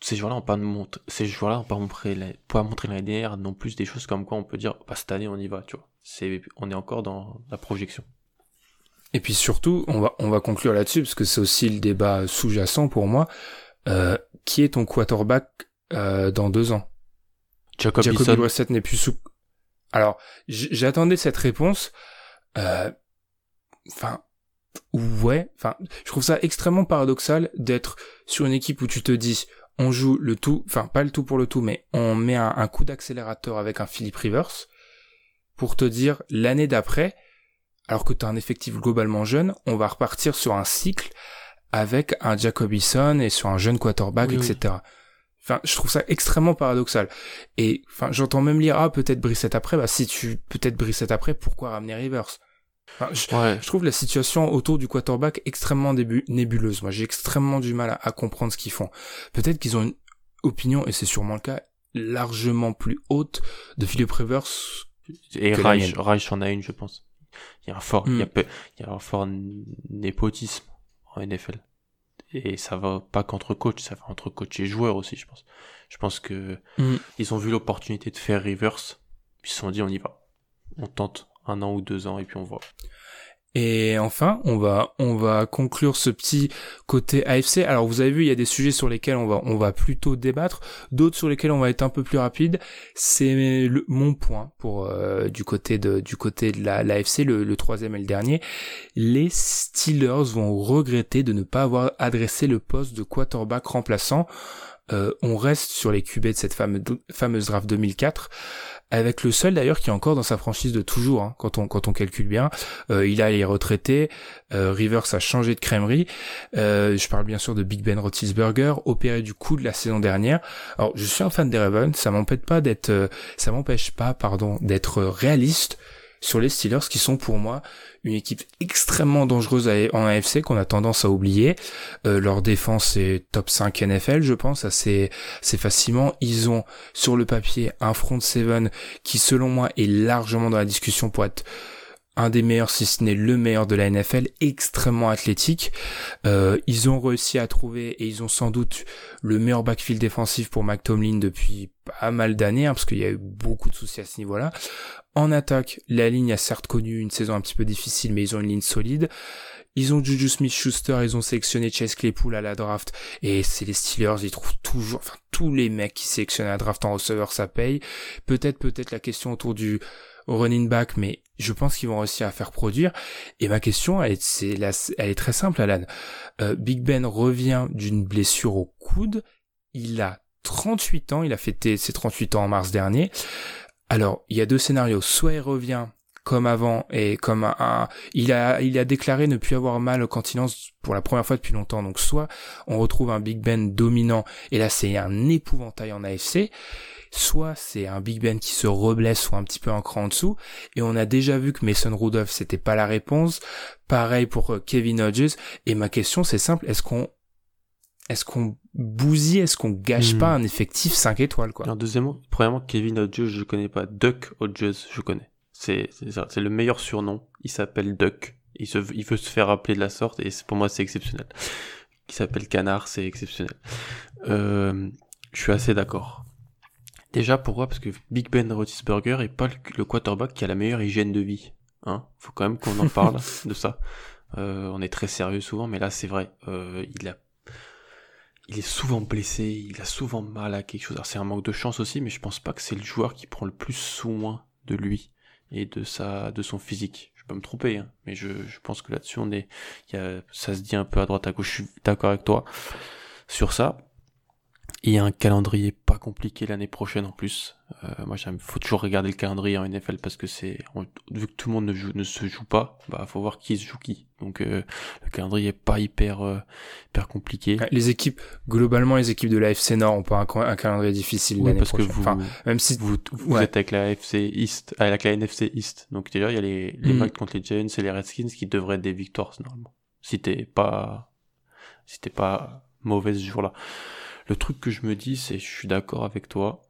ces joueurs-là ont pas montré ces joueurs-là ont pas montré pas montré l'année dernière non plus des choses comme quoi on peut dire bah cette année on y va, tu vois. C'est on est encore dans la projection. Et puis surtout, on va on va conclure là-dessus parce que c'est aussi le débat sous-jacent pour moi. Euh, qui est ton quarterback euh, dans deux ans? Jacob Brissett n'est plus sous. Alors j'attendais cette réponse. Euh, enfin, ouais, enfin, je trouve ça extrêmement paradoxal d'être sur une équipe où tu te dis, on joue le tout, enfin pas le tout pour le tout, mais on met un, coup d'accélérateur avec un Philip Rivers pour te dire l'année d'après, alors que tu as un effectif globalement jeune, on va repartir sur un cycle avec un Jacobison et sur un jeune quarterback, etc. Enfin, je trouve ça extrêmement paradoxal. Et enfin, j'entends même lire ah peut-être Brissette après. Bah si tu peut-être Brissette après, pourquoi ramener Rivers? Je, trouve la situation autour du quarterback extrêmement nébuleuse. Moi, j'ai extrêmement du mal à, comprendre ce qu'ils font. Peut-être qu'ils ont une opinion, et c'est sûrement le cas, largement plus haute de Philip Rivers. Et Reich, Reich en a une, je pense. Il y a un fort, il, y a, il y a un fort népotisme en NFL. Et ça va pas qu'entre coach, ça va entre coach et joueur aussi, je pense. Je pense que hmm. ils ont vu l'opportunité de faire Rivers, ils se sont dit on y va. On tente, un an ou deux ans et puis on voit. Et enfin, on va on va conclure ce petit côté AFC. Alors vous avez vu, il y a des sujets sur lesquels on va on va plutôt débattre, d'autres sur lesquels on va être un peu plus rapide. C'est mon point pour euh, du côté de du côté de la l'AFC, le, le troisième et le dernier. Les Steelers vont regretter de ne pas avoir adressé le poste de quarterback remplaçant. Euh, on reste sur les QB de cette fameuse, draft 2004 avec le seul d'ailleurs qui est encore dans sa franchise de toujours, hein, quand on calcule bien. Euh, il a les retraités, euh, Rivers a changé de crèmerie. Je parle bien sûr de Big Ben Roethlisberger, opéré du coup de la saison dernière. Alors je suis un fan des Ravens, ça m'empêche pas d'être, ça m'empêche pas, pardon, d'être réaliste sur les Steelers qui sont pour moi une équipe extrêmement dangereuse en AFC qu'on a tendance à oublier. Euh, leur défense est top 5 NFL, je pense, assez, assez facilement. Ils ont sur le papier un front seven qui selon moi est largement dans la discussion pour être un des meilleurs, si ce n'est le meilleur de la NFL, extrêmement athlétique. Euh, ils ont réussi à trouver, et ils ont sans doute le meilleur backfield défensif pour McTomlin depuis pas mal d'années, hein, parce qu'il y a eu beaucoup de soucis à ce niveau-là. En attaque, la ligne a certes connu une saison un petit peu difficile, mais ils ont une ligne solide. Ils ont Juju Smith-Schuster, ils ont sélectionné Chase Claypool à la draft, et c'est les Steelers, ils trouvent toujours, enfin tous les mecs qui sélectionnent à la draft en receveur, ça paye. Peut-être, peut-être la question autour du running back, mais je pense qu'ils vont réussir à faire produire. Et ma question, elle, c'est elle est très simple, Alan. Euh, Big Ben revient d'une blessure au coude. Il a 38 ans, il a fêté ses 38 ans en mars dernier. Alors, il y a deux scénarios. Soit il revient comme avant et comme un, il a il a déclaré ne plus avoir mal au continence pour la première fois depuis longtemps donc soit on retrouve un Big Ben dominant et là c'est un épouvantail en AFC soit c'est un Big Ben qui se reblesse ou un petit peu un cran en dessous et on a déjà vu que Mason Rudolph c'était pas la réponse pareil pour euh, Kevin Hodges et ma question c'est simple est-ce qu'on est-ce qu'on bousille, est-ce qu'on gâche pas hmm. un effectif 5 étoiles quoi? Alors deuxièmement, premièrement Kevin Hodges je connais pas, Duck Hodges je connais. C'est c'est le meilleur surnom. Il s'appelle Duck. Il, se, il veut se faire appeler de la sorte et pour moi c'est exceptionnel. Il s'appelle Canard, c'est exceptionnel. Euh, je suis assez d'accord. Déjà pourquoi? Parce que Big Ben Roethlisberger est pas le, quarterback qui a la meilleure hygiène de vie. Hein? Faut quand même qu'on en parle de ça. Euh, on est très sérieux souvent, mais là c'est vrai. Euh, il a il est souvent blessé, il a souvent mal à quelque chose. Alors c'est un manque de chance aussi, mais je pense pas que c'est le joueur qui prend le plus soin de lui et de sa, de son physique. Je peux me tromper, hein, mais je, je pense que là-dessus on est, y a, ça se dit un peu à droite à gauche. Je suis d'accord avec toi sur ça. Il y a un calendrier pas compliqué l'année prochaine en plus. Euh, moi, j'aime, faut toujours regarder le calendrier en NFL parce que c'est, vu que tout le monde ne, joue, ne se joue pas, bah, faut voir qui se joue qui. Donc, euh, le calendrier est pas hyper, euh, hyper compliqué. Les équipes, globalement, les équipes de la FC Nord ont pas un, calendrier difficile oui, parce que vous, enfin, même si vous, vous êtes avec la FC East, avec la NFC East. Donc déjà, il y a les, les mm. matchs contre les Giants et les Redskins qui devraient être des victoires normalement. Si t'es pas, si t'es pas mauvaise ce jour-là. Le truc que je me dis, c'est, je suis d'accord avec toi,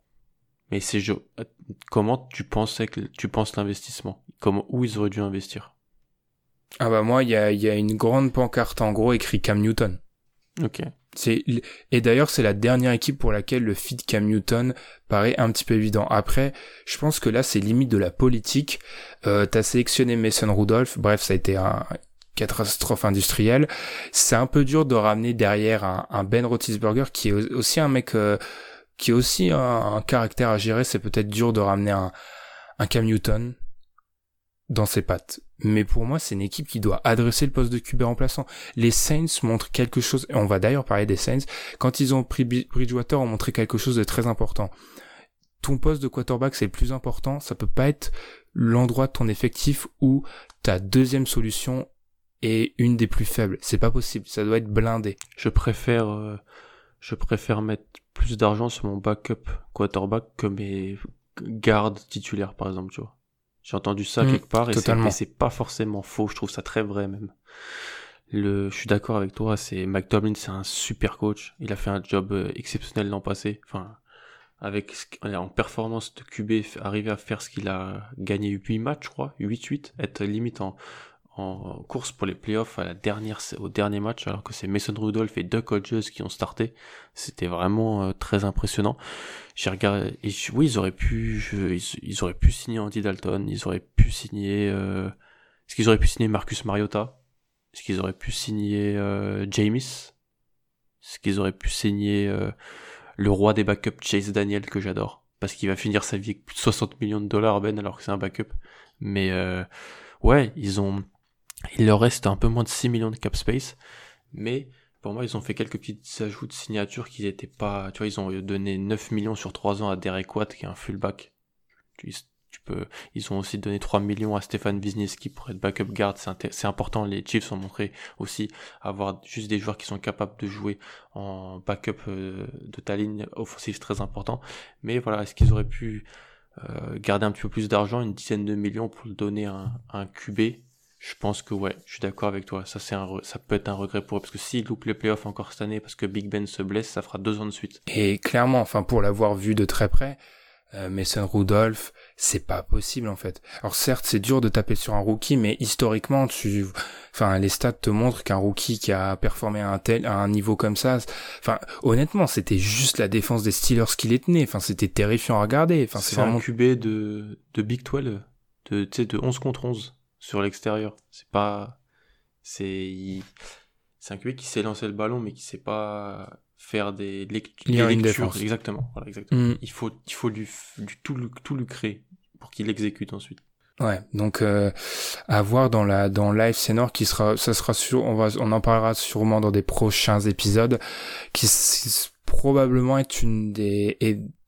mais c'est comment tu pensais que tu penses l'investissement? Comment où ils auraient dû investir? Ah bah moi, il y a, y a une grande pancarte en gros écrit Cam Newton. Ok. C'est et d'ailleurs c'est la dernière équipe pour laquelle le fit Cam Newton paraît un petit peu évident. Après, je pense que là c'est limite de la politique. Euh, T'as sélectionné Mason Rudolph. Bref, ça a été un, catastrophe industrielle. C'est un peu dur de ramener derrière un, Ben Roethlisberger qui est aussi un mec euh, qui est aussi un, caractère à gérer. C'est peut-être dur de ramener un, un Cam Newton dans ses pattes. Mais pour moi, c'est une équipe qui doit adresser le poste de QB remplaçant. Les Saints montrent quelque chose, et on va d'ailleurs parler des Saints, quand ils ont pris Bridgewater, ont montré quelque chose de très important. Ton poste de quarterback, c'est le plus important, ça peut pas être l'endroit de ton effectif où ta deuxième solution et une des plus faibles. C'est pas possible, ça doit être blindé. Je préfère, euh, je préfère mettre plus d'argent sur mon backup quarterback que mes gardes titulaires, par exemple, tu vois. J'ai entendu ça mm, quelque part et c'est pas forcément faux. Je trouve ça très vrai même. Le, je suis d'accord avec toi. C'est McDoblin, c'est un super coach. Il a fait un job euh, exceptionnel l'an passé. Enfin, avec en performance de QB, arriver à faire ce qu'il a gagné 8 matchs, je crois, 8-8, être limite en en course pour les playoffs à la dernière, au dernier match, alors que c'est Mason Rudolph et Duck Hodges qui ont starté. C'était vraiment euh, très impressionnant. J'ai regardé, et oui, ils auraient pu, ils, auraient pu signer Andy Dalton, ils auraient pu signer, euh, est-ce qu'ils auraient pu signer Marcus Mariota? Est-ce qu'ils auraient pu signer euh, James? Est-ce qu'ils auraient pu signer euh, le roi des backups Chase Daniel que j'adore? Parce qu'il va finir sa vie avec 60 millions de dollars, Ben, alors que c'est un backup. Mais ouais, ils ont, il leur reste un peu moins de 6 millions de cap space, mais pour moi, ils ont fait quelques petits ajouts de signature qui n'étaient pas, tu vois, ils ont donné 9 millions sur 3 ans à Derek Watt, qui est un fullback. Tu, peux, ils ont aussi donné 3 millions à Stéphane Wisniewski pour être backup guard. C'est important. Les Chiefs ont montré aussi avoir juste des joueurs qui sont capables de jouer en backup euh, de ta ligne offensive très important. Mais voilà, est-ce qu'ils auraient pu euh, garder un petit peu plus d'argent, une dizaine de millions pour le donner un QB je pense que ouais, je suis d'accord avec toi. Ça, c'est un, ça peut être un regret pour eux parce que s'ils loupent les playoffs encore cette année parce que Big Ben se blesse, ça fera deux ans de suite. Et clairement, enfin, pour l'avoir vu de très près, euh, Mason Rudolph, c'est pas possible en fait. Alors certes, c'est dur de taper sur un rookie, mais historiquement, tu, enfin, les stats te montrent qu'un rookie qui a performé à un tel, à un niveau comme ça, enfin, honnêtement, c'était juste la défense des Steelers qui les tenait. Enfin, c'était terrifiant à regarder. Enfin, c'est vraiment... un QB de, de Big 12, de, tu sais, de 11 contre 11 sur l'extérieur. C'est pas, c'est, c'est un QB qui sait lancer le ballon, mais qui sait pas faire des, lectures. Exactement. Voilà, exactement. Mm. Il faut, il faut du, du tout, tout lui créer pour qu'il l'exécute ensuite. Ouais, donc euh, à voir dans la dans Live Senor qui sera ça sera sûr on va on en parlera sûrement dans des prochains épisodes qui probablement est une des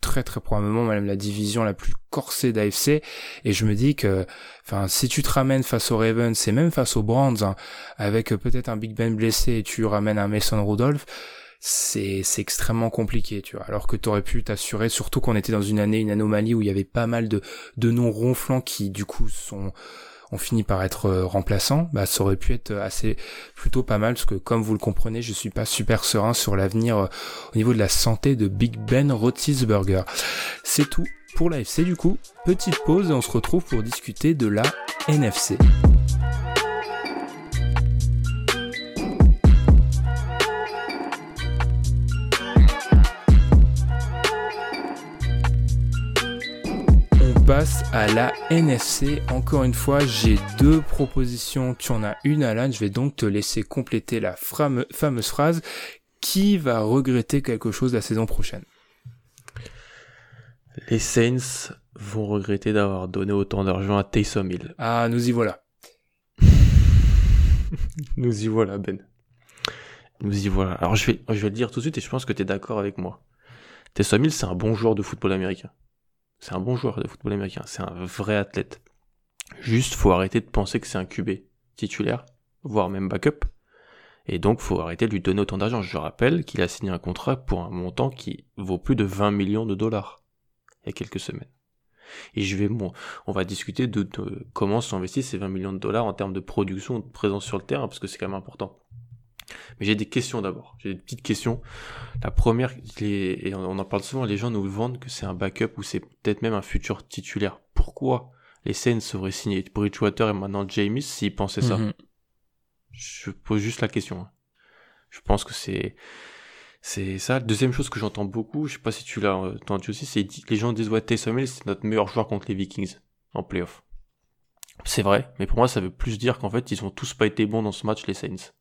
très très probablement même la division la plus corsée d'AFC. Et je me dis que, enfin, si tu te ramènes face aux Ravens et même face aux Brands, hein, avec peut-être un Big Ben blessé et tu ramènes un Mason Rudolph, c'est c'est extrêmement compliqué, tu vois. Alors que tu aurais pu t'assurer, surtout qu'on était dans une année, une anomalie où il y avait pas mal de de noms ronflants qui du coup sont ont fini par être euh, remplaçants, bah ça aurait pu être assez plutôt pas mal parce que comme vous le comprenez, je suis pas super serein sur l'avenir euh, au niveau de la santé de Big Ben Roethlisberger. C'est tout pour l'AFC du coup. Petite pause et on se retrouve pour discuter de la NFC. Passe à la NFC. Encore une fois, j'ai deux propositions. Tu en as une, Alan. Je vais donc te laisser compléter la fameuse phrase. Qui va regretter quelque chose la saison prochaine? Les Saints vont regretter d'avoir donné autant d'argent à Taysom Hill. Ah, nous y voilà. nous y voilà, Ben. Nous y voilà. Alors, je vais, je vais le dire tout de suite et je pense que tu es d'accord avec moi. Taysom Hill, c'est un bon joueur de football américain. C'est un bon joueur de football américain, c'est un vrai athlète. Juste, faut arrêter de penser que c'est un QB titulaire, voire même backup. Et donc, faut arrêter de lui donner autant d'argent. Je rappelle qu'il a signé un contrat pour un montant qui vaut plus de 20 millions de dollars il y a quelques semaines. Et je vais, on va discuter de, comment investis ces 20 millions de dollars en termes de production, de présence sur le terrain, parce que c'est quand même important. Mais j'ai des questions d'abord. J'ai des petites questions. La première, et on en parle souvent, les gens nous vendent que c'est un backup ou c'est peut-être même un futur titulaire. Pourquoi les Saints auraient signé Bridgewater et maintenant James s'ils pensaient ça? Mhm. Je pose juste la question. Hein. Je pense que c'est c'est ça. Deuxième chose que j'entends beaucoup, je sais pas si tu l'as entendu aussi, c'est les gens disent ouais Taysom c'est notre meilleur joueur contre les Vikings en playoff. C'est vrai, mais pour moi ça veut plus dire qu'en fait ils ont tous pas été bons dans ce match les Saints.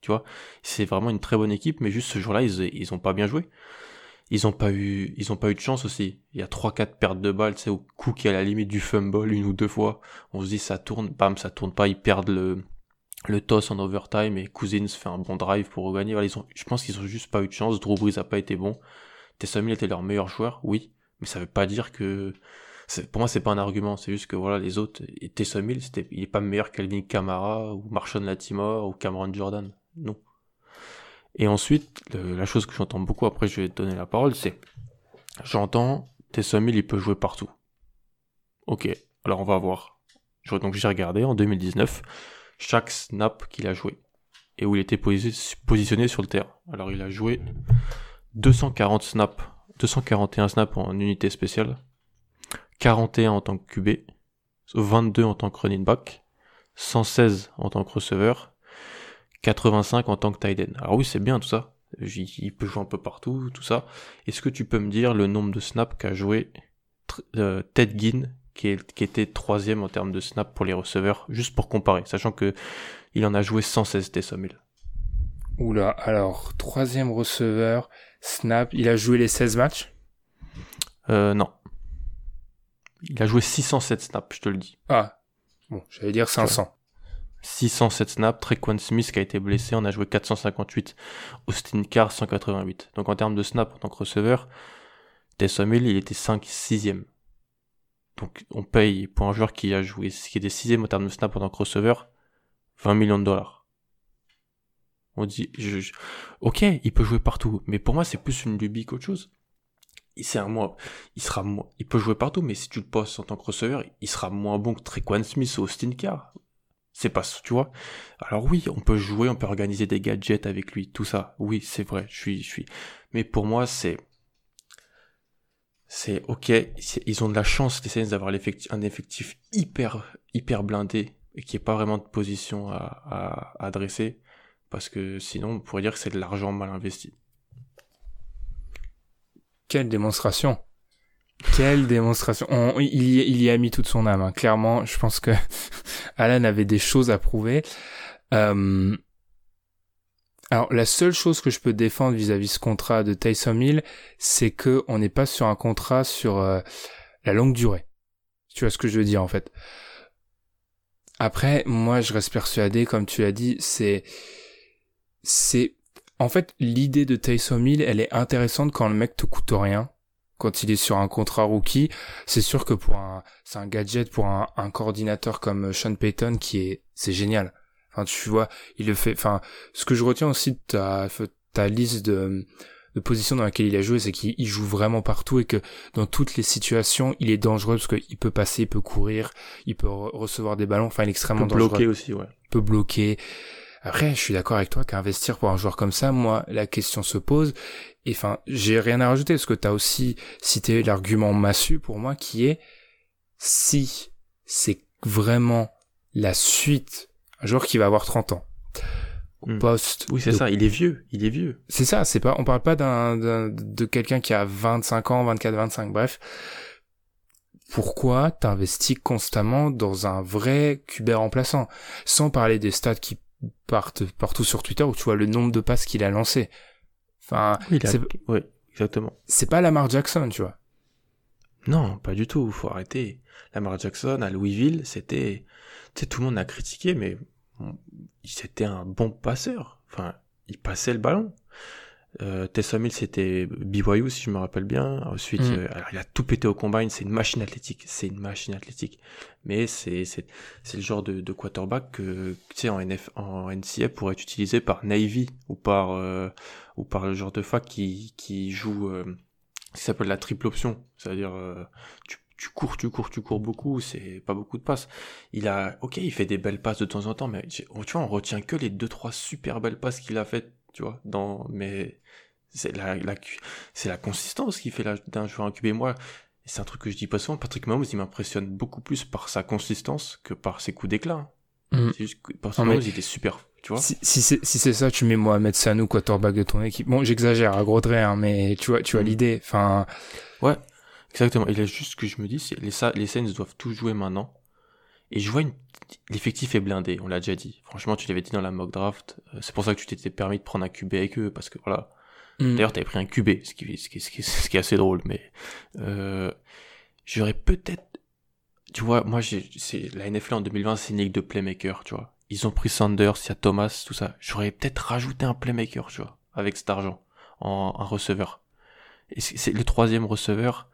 Tu vois, c'est vraiment une très bonne équipe, mais juste ce jour-là, ils, ils ont pas bien joué. Ils ont pas eu, ils ont pas eu de chance aussi. Il y a trois, quatre pertes de balles, sais, au coup qui est à la limite du fumble une ou deux fois. On se dit ça tourne, bam, ça tourne pas, ils perdent le, le toss en overtime et Cousins fait un bon drive pour regagner. Voilà, ils ont, je pense qu'ils ont juste pas eu de chance. Drew Brees a pas été bon. Tessam était leur meilleur joueur, oui, mais ça veut pas dire que pour moi c'est pas un argument c'est juste que voilà les autres et c'était il est pas meilleur qu'Alvin Kamara ou Marshawn Latimore ou Cameron Jordan non. Et ensuite, la chose que j'entends beaucoup, après je vais te donner la parole, c'est j'entends Tessomil il peut jouer partout. Ok, alors on va voir. Donc j'ai regardé en 2019 chaque snap qu'il a joué et où il était positionné sur le terrain. Alors il a joué 240 snaps, 241 snaps en unité spéciale, 41 en tant que QB, 22 en tant que running back, 116 en tant que receveur 85 en tant que tight Alors oui, c'est bien tout ça. Il peut jouer un peu partout, tout ça. Est-ce que tu peux me dire le nombre de snaps qu'a joué euh, Ted Ginn, qui, était troisième en termes de snaps pour les receveurs, juste pour comparer, sachant que il en a joué 116 Taysom Hill. Oula, alors, troisième receveur, snap, il a joué les 16 matchs? Euh, non. Il a joué 607 snaps, je te le dis. Ah, bon, j'allais dire 500. 607 snaps, Trequan Smith qui a été blessé, on a joué 458, Austin Carr 188. Donc en termes de snaps en tant que receveur, Taysom Hill il était 5 6e. Donc on paye pour un joueur qui a joué, qui était 6 en termes de snaps en tant que receveur, 20 millions de dollars. On dit, ok, il peut jouer partout, mais pour moi c'est plus une lubie qu'autre chose. Il sera moins, il peut jouer partout, mais si tu le postes en tant que receveur, il sera moins bon que Trequan Smith ou Austin Carr c'est pas, tu vois. Alors oui, on peut jouer, on peut organiser des gadgets avec lui, tout ça. Oui, c'est vrai, je suis, je suis. Mais pour moi, c'est, c'est ok. Ils ont de la chance, les Saints, d'avoir un effectif hyper, hyper blindé et qui est pas vraiment de position à, à, adresser, parce que sinon, on pourrait dire que c'est de l'argent mal investi. Quelle démonstration quelle démonstration il, y, a mis toute son âme. Hein. Clairement, je pense que Alan avait des choses à prouver. Euh, alors, la seule chose que je peux défendre vis-à-vis ce contrat de Tyson Hill, c'est que on n'est pas sur un contrat sur euh, la longue durée. Tu vois ce que je veux dire en fait. Après, moi, je reste persuadé, comme tu l'as dit, c'est c'est en fait, l'idée de Taysom Hill, elle est intéressante quand le mec te coûte rien. Quand il est sur un contrat rookie, c'est sûr que pour un, c'est un gadget pour un, un coordinateur comme Sean Payton qui est, c'est génial. Enfin, tu vois, il le fait. Enfin, ce que je retiens aussi de ta, ta liste de, de positions dans laquelle il a joué, c'est qu'il joue vraiment partout et que dans toutes les situations, il est dangereux parce qu'il peut passer, il peut courir, il peut recevoir des ballons. Enfin, il est extrêmement il peut dangereux. bloquer aussi, ouais. Il peut bloquer. Après, je suis d'accord avec toi qu'investir pour un joueur comme ça, moi, la question se pose. Et enfin, j'ai rien à rajouter parce que tu as aussi cité l'argument massu pour moi qui est si c'est vraiment la suite, un joueur qui va avoir 30 ans, Hmm. poste. Oui, c'est de- ça, il est vieux, il est vieux. C'est ça, c'est pas, on parle pas d'un, de quelqu'un qui a 25 ans, 24, 25, bref. Pourquoi t'investis constamment dans un vrai QB remplaçant? Sans parler des stats qui partout sur Twitter où tu vois le nombre de passes qu'il a lancé. Enfin, Oui, a- c'est, ouais, exactement. c'est pas Lamar Jackson, tu vois. Non, pas du tout, faut arrêter. Lamar Jackson à Louisville, c'était, tu sais, tout le monde a critiqué, mais c'était un bon passeur. Enfin, il passait le ballon. Euh, Taysom Hill, c'était BYU, si je me rappelle bien. Ensuite, Mm. euh, alors il a tout pété au combine, c'est une machine athlétique, c'est une machine athlétique. Mais c'est, c'est, c'est le genre de, de quarterback que, tu sais, en NF, en NCA pourrait être utilisé par Navy ou par, euh, ou par le genre de fac qui, qui joue, euh, qui s'appelle la triple option. C'est-à-dire, euh, tu, tu cours, tu cours, tu cours beaucoup, c'est pas beaucoup de passes. Il a, ok, il fait des belles passes de temps en temps, mais tu vois, on retient que les deux, trois super belles passes qu'il a faites, tu vois, dans, mais c'est la, la, c'est la consistance qui fait d'un joueur QB. Moi, c'est un truc que je dis pas souvent, Patrick Mahomes, il m'impressionne beaucoup plus par sa consistance que par ses coups d'éclat. Mm. C'est juste que Patrick Mahomes, il était super, tu vois. Si, si c'est si c'est ça, tu mets Mohamed Sanou quarterback de ton équipe. Bon, j'exagère à gros traits, hein, mais tu vois, tu vois Mm. l'idée. Enfin, Ouais, exactement. Il a juste ce que je me dis, c'est les, les Saints doivent tout jouer maintenant. Et je vois une... l'effectif est blindé, on l'a déjà dit. Franchement, tu l'avais dit dans la mock draft. Euh, C'est pour ça que tu t'étais permis de prendre un QB avec eux, parce que voilà. Mm, D'ailleurs, t'avais pris un QB, ce qui, ce qui, ce qui, ce qui est assez drôle, mais euh, j'aurais peut-être, tu vois, moi, c'est la NFL en 2020, c'est une ligue de playmakers, tu vois. Ils ont pris Sanders, il y a Thomas, tout ça. J'aurais peut-être rajouté un playmaker, tu vois, avec cet argent, en un receveur. Et c'est le troisième receveur.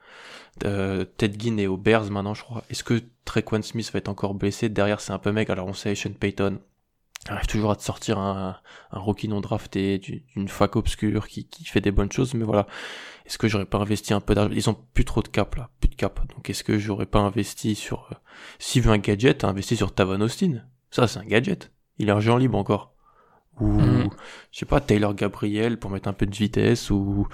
Euh, Ted Ginn est aux Bears maintenant, je crois. Est-ce que Trequan Smith va être encore blessé? Derrière, c'est un peu mec. Alors, on sait, Sean Payton arrive toujours à te sortir un, un rookie non drafté du- d'une fac obscure qui, qui fait des bonnes choses, mais voilà. Est-ce que j'aurais pas investi un peu d'argent? Ils ont plus trop de cap là, plus de cap. Donc est-ce que j'aurais pas investi sur euh, s'il veut un gadget, investi sur Tavan Austin? Ça c'est un gadget. Il est agent libre encore. Ou Mhm. je sais pas Taylor Gabriel pour mettre un peu de vitesse ou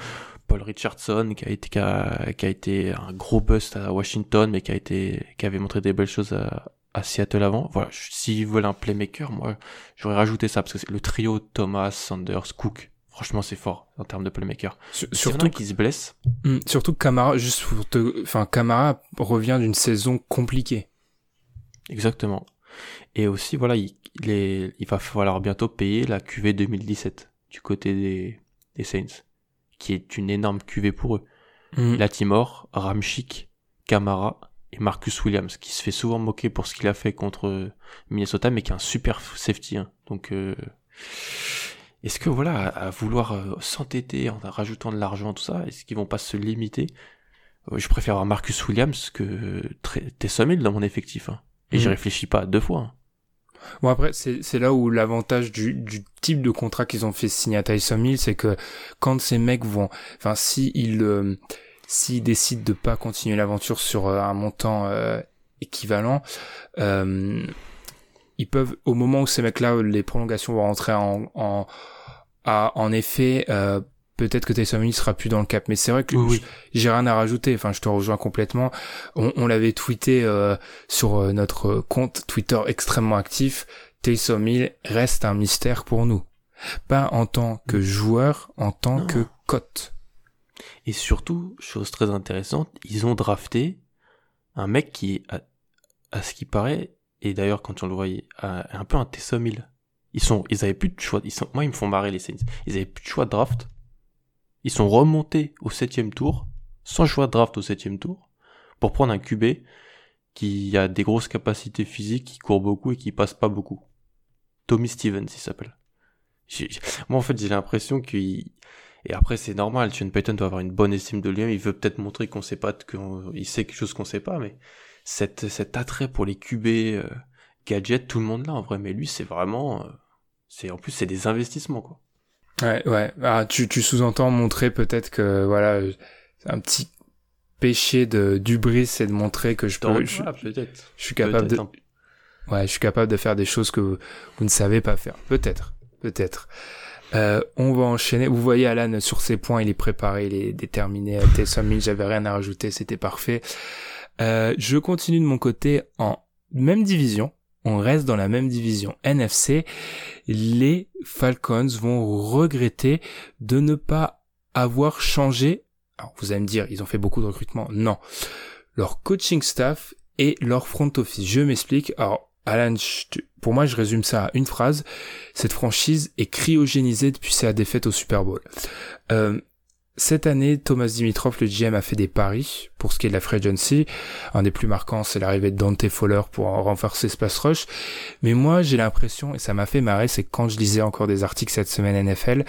Paul Richardson qui a été qui a, qui a été un gros bust à Washington mais qui a été qui avait montré des belles choses à, à Seattle avant. Voilà, s'ils veulent un playmaker, moi j'aurais rajouté ça parce que c'est le trio Thomas, Sanders, Cook. Franchement, c'est fort en termes de playmaker. sur- surtout un qui se blesse, Mm, Surtout que Camara, juste pour te, enfin Camara revient d'une saison compliquée. exactement. Et aussi, voilà, il, il, est- il va falloir bientôt payer la QV 2017 du côté des, des Saints, qui est une énorme QV pour eux. Mm. Latimore, Ramchick, Camara et Marcus Williams, qui se fait souvent moquer pour ce qu'il a fait contre Minnesota, mais qui est un super safety. hein. Donc, euh, est-ce que voilà, à, à vouloir euh, s'entêter en rajoutant de l'argent, tout ça, est-ce qu'ils vont pas se limiter? Euh, Je préfère avoir Marcus Williams que Taysom Hill dans mon effectif. hein. Et Mhm. j'y réfléchis pas deux fois. hein. Bon après c'est c'est là où l'avantage du, du type de contrat qu'ils ont fait signer à Tyson Hill, c'est que quand ces mecs vont, enfin si ils euh, s'ils décident de pas continuer l'aventure sur euh, un montant euh, équivalent, euh, ils peuvent au moment où ces mecs-là les prolongations vont rentrer en en à- en effet euh, peut-être que Tyson Hill sera plus dans le cap mais c'est vrai que Oui, oui. j'ai rien à rajouter. Enfin, je te rejoins complètement. On, on l'avait tweeté euh, sur notre compte Twitter extrêmement actif. Taysom Hill reste un mystère pour nous. Pas en tant que joueur, en tant Non. que cote. Et surtout, chose très intéressante, ils ont drafté un mec qui, à, ce qui paraît, et d'ailleurs quand on le voyait, un peu un Taysom Hill. Ils sont, ils avaient plus de choix. Moi, ils me font marrer les Saints. Ils avaient plus de choix de draft. Ils sont remontés au septième tour, sans choix de draft au septième tour, pour prendre un QB qui a des grosses capacités physiques, qui court beaucoup et qui passe pas beaucoup. Tommy Stevens, il s'appelle. Moi, en fait, j'ai l'impression qu'il... Et après, c'est normal, Sean Payton doit avoir une bonne estime de lui-même, il veut peut-être montrer qu'on sait pas, qu'il sait quelque chose qu'on sait pas, mais cet, cet attrait pour les QB euh, gadgets, tout le monde là, en vrai, mais lui, c'est vraiment... Euh, c'est En plus, c'est des investissements, quoi. Ouais, ouais. Ah, tu, tu sous-entends montrer peut-être que, voilà, un petit péché de d'ubris, c'est de montrer que je peux... Je, je, suis capable de... Ouais, je suis capable de faire des choses que vous, ne savez pas faire. Peut-être, peut-être. Euh, on va enchaîner. Vous voyez Alan sur ses points, il est préparé, il est déterminé. Taysom Hill, j'avais rien à rajouter, c'était parfait. Euh, je continue de mon côté en même division. On reste dans la même division NFC. Les Falcons vont regretter de ne pas avoir changé. Alors vous allez me dire, ils ont fait beaucoup de recrutement. Non. Leur coaching staff et leur front office. Je m'explique. Alors Alan, pour moi, je résume ça à une phrase. Cette franchise est cryogénisée depuis sa défaite au Super Bowl. Euh, cette année, Thomas Dimitrov, le GM, a fait des paris pour ce qui est de la free agency. Un des plus marquants, c'est l'arrivée de Dante Fowler pour renforcer ce pass rush. Mais moi, j'ai l'impression, et ça m'a fait marrer, c'est quand je lisais encore des articles cette semaine NFL,